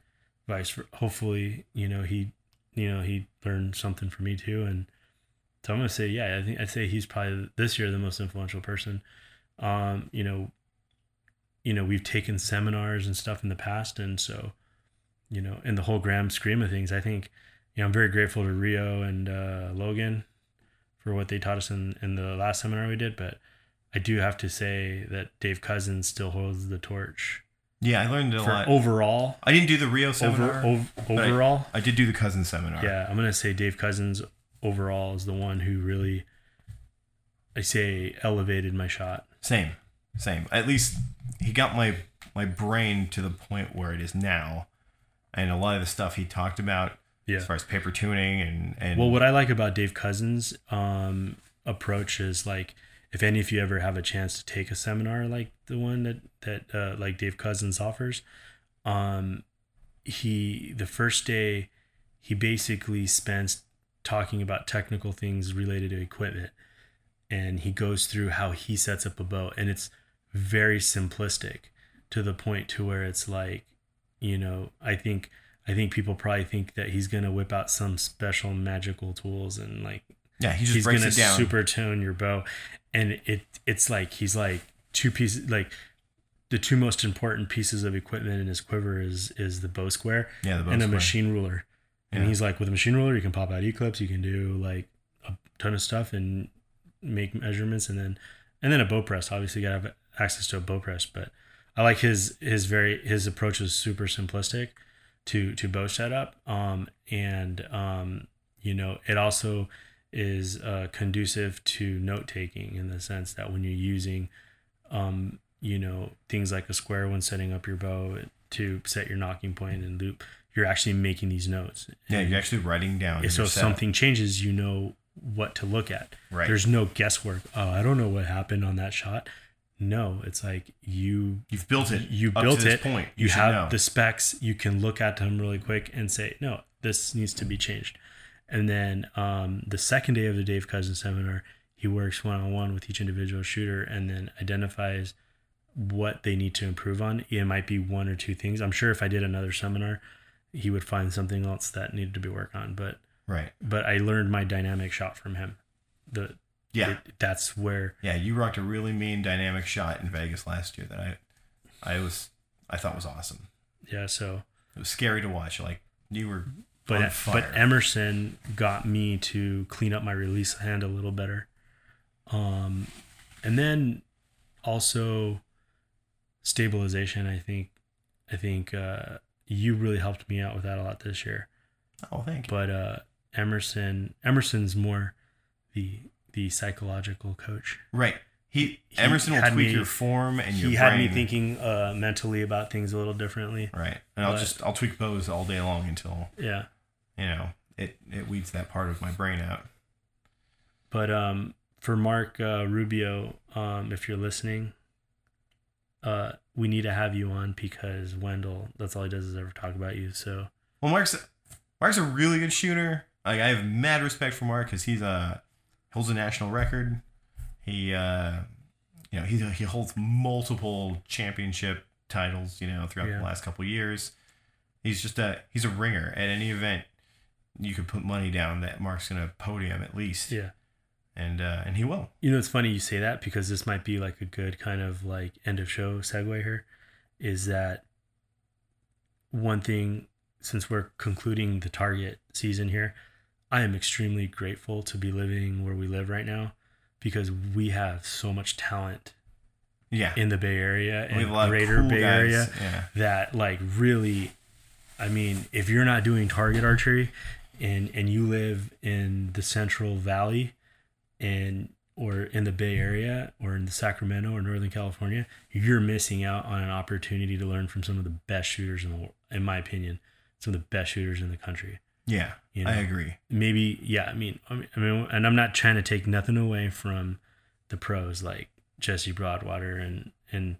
vice. Hopefully, you know he you know he learned something from me too, and so I'm gonna say yeah. I think I'd say he's probably this year the most influential person. Um, you know, you know we've taken seminars and stuff in the past, and so you know in the whole grand scheme of things, I think you know I'm very grateful to Reo and uh, Logan for what they taught us in, in the last seminar we did, but I do have to say that Dave Cousins still holds the torch yeah, I learned a lot. overall. I didn't do the Reo seminar. Over, ov- but I- overall, I did do the cousin seminar. yeah, I'm gonna say Dave Cousins overall is the one who really, I say, elevated my shot. Same, same. At least he got my my brain to the point where it is now, and a lot of the stuff he talked about Yeah. as far as paper tuning and and Well, what I like about Dave Cousins' um, approach is like, if any of you ever have a chance to take a seminar like the one that that uh, like Dave Cousins offers, um, he the first day he basically spends talking about technical things related to equipment, and he goes through how he sets up a boat, and it's very simplistic to the point to where it's like, you know, I think I think people probably think that he's gonna whip out some special magical tools and like yeah, he just he's breaks gonna it down. super tone your bow, and it it's like he's like two pieces like the two most important pieces of equipment in his quiver is is the bow square yeah, the bow and a machine ruler. And Yeah. he's like, with a machine ruler, you can pop out eclipse, you can do like a ton of stuff and make measurements, and then and then a bow press. Obviously, you gotta have access to a bow press, but I like his his very his approach is super simplistic to to bow setup. Um, and um, you know, it also is uh, conducive to note taking in the sense that when you're using um, you know, things like a square when setting up your bow to set your nocking point and loop, you're actually making these notes. yeah, you're actually writing down. And so if setup. something changes, you know what to look at. Right. There's no guesswork. Oh, I don't know what happened on that shot. No, it's like you you've built it. you built it. Point. You, should have know. the specs. You can look at them really quick and say, no, this needs to be changed. And then um, the second day of the Dave Cousins seminar, he works one on one with each individual shooter and then identifies what they need to improve on. It might be one or two things. I'm sure if I did another seminar, he would find something else that needed to be worked on. But right. but I learned my dynamic shot from him. The Yeah, it- that's where yeah. You rocked a really mean dynamic shot in Vegas last year that I, I was, I thought was awesome. yeah. So It was scary to watch. Like you were but but. Emerson got me to clean up my release hand a little better. Um, and then also stabilization. I think I think uh, you really helped me out with that a lot this year. oh, thank you. But uh, Emerson Emerson's more the the psychological coach. Right. He, He Emerson will tweak me- your form and your He brain. had me thinking uh, mentally about things a little differently. Right. And I'll just I'll tweak bows all day long until Yeah. You know it it weeds that part of my brain out. But um, for Mark uh, Rubio, um, if you're listening, uh, we need to have you on because Wendell, that's all he does is ever talk about you. So Well, Mark's Mark's a really good shooter. Like I have mad respect for Mark because he's a holds a national record. He uh, you know he he holds multiple championship titles. You know throughout Yeah. the last couple of years. He's just a he's a ringer at any event. You could put money down that Mark's gonna podium at least, yeah, and uh, and he will. you know it's funny you say that because this might be like a good kind of like end of show segue here. Is that one thing since we're concluding the target season here? I am extremely grateful to be living where we live right now because we have so much talent Yeah, in the Bay Area and greater cool Bay guys. Area Yeah, that like really I mean, if you're not doing target archery and and you live in the Central Valley and or in the Bay Area or in the Sacramento or Northern California, you're missing out on an opportunity to learn from some of the best shooters in the world, in my opinion, some of the best shooters in the country. yeah, You know? I agree. maybe yeah i mean i mean I mean, and i'm not trying to take nothing away from the pros like Jesse Broadwater and and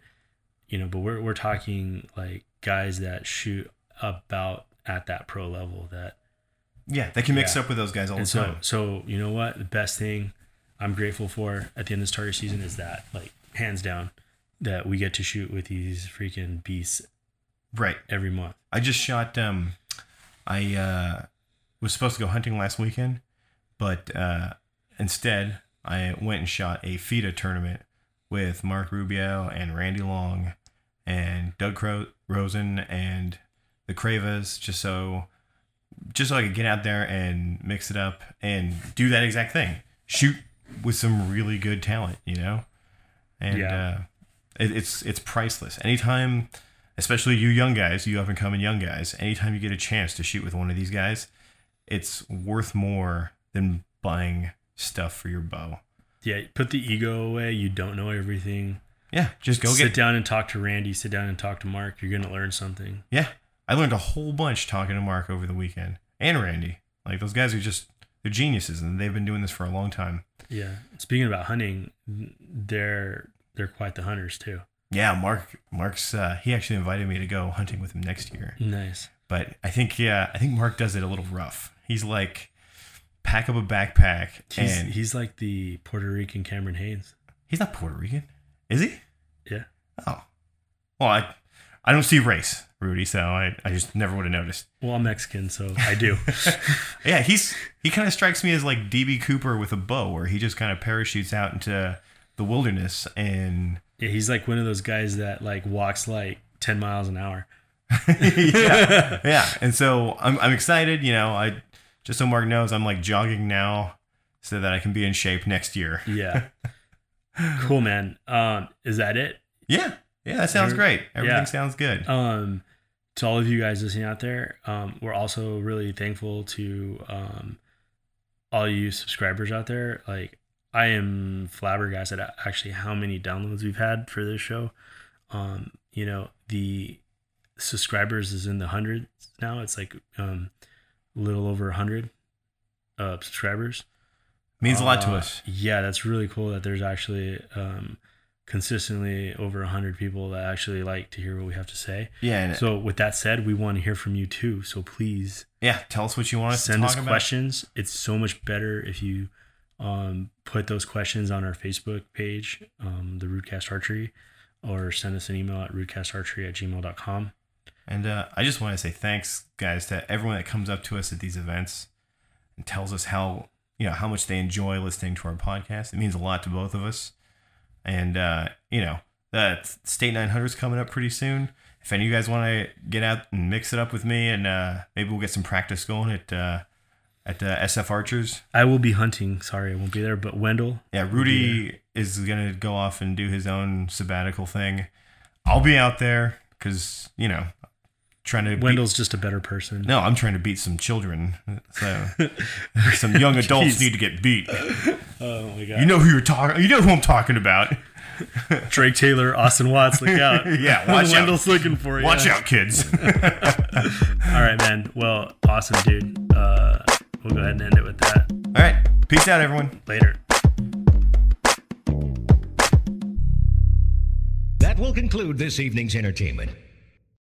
you know, but we're we're talking like guys that shoot about at that pro level that Yeah, they can mix Yeah. up with those guys all the and so time. so you know what the best thing I'm grateful for at the end of this starter season is that like hands down that we get to shoot with these freaking beasts Right. every month. I just shot. Um, I uh, was supposed to go hunting last weekend, but uh, instead I went and shot a FITA tournament with Mark Rubio and Randy Long and Doug Cro- Rosen and the Cravas, just so just so I could get out there and mix it up and do that exact thing. Shoot with some really good talent, you know, and Yeah. uh, it, it's it's priceless. Anytime especially you young guys, you up and coming young guys, anytime you get a chance to shoot with one of these guys, it's worth more than buying stuff for your bow. Yeah, put the ego away. You don't know everything. Yeah, just go sit get. down and talk to Randy. Sit down and talk to Mark. You're gonna learn something. Yeah, I learned a whole bunch talking to Mark over the weekend and Randy. Like those guys are just they're geniuses and they've been doing this for a long time. Yeah. Speaking about hunting, they're they're quite the hunters too. Yeah, Mark. Mark's. Uh, he actually invited me to go hunting with him next year. Nice. But I think yeah, I think Mark does it a little rough. He's like, pack up a backpack He's and he's like the Puerto Rican Cameron Hanes. he's not Puerto Rican, is he? Yeah. Oh, well, I, I don't see race, Rudy, so I, I just never would have noticed. Well, I'm Mexican, so I do. Yeah, he's he kind of strikes me as like DB Cooper with a bow, where he just kind of parachutes out into the wilderness and yeah, he's like one of those guys that like walks like 10 miles an hour. yeah, yeah. And so I'm I'm excited. You know, I just so Mark knows, I'm like jogging now so that I can be in shape next year. Yeah. cool, man. Um, is that it? Yeah, yeah, that sounds great. Everything yeah. sounds good. um, to all of you guys listening out there, um, we're also really thankful to um, all you subscribers out there. Like, I am flabbergasted at actually how many downloads we've had for this show. Um, you know, the subscribers is in the hundreds now. It's like um, a little over a hundred uh, subscribers. Means a lot to Uh, us. Yeah, that's really cool that there's actually um, consistently over a hundred people that actually like to hear what we have to say. Yeah, So with that said, we want to hear from you too. So please yeah. Tell us what you want us send to us talk about. questions. It's so much better if you um, put those questions on our Facebook page, um, the Rootcast Archery, or send us an email at rootcastarchery at gmail.com. And uh, I just want to say thanks, guys, to everyone that comes up to us at these events and tells us how you know how much they enjoy listening to our podcast. It means a lot to both of us. And uh, you know, the State 900 is coming up pretty soon. If any of you guys want to get out and mix it up with me, and uh, maybe we'll get some practice going at uh, at uh, SF Archers. I will be hunting. Sorry, I won't be there. But Wendell, Yeah, Rudy is gonna go off and do his own sabbatical thing. I'll be out there because you know, trying to beat- Wendell's just a better person. no, I'm trying to beat some children. So some young adults Jeez. need to get beat. Oh my god. You know who you're talking. You know who I'm talking about. Drake Taylor, Austin Watts, look out. Yeah, watch out. Wendell's looking for you. Watch out, kids. All right, man. Well, awesome, dude. Uh, we'll go ahead and end it with that. All right, peace out, everyone. Later. That will conclude this evening's entertainment.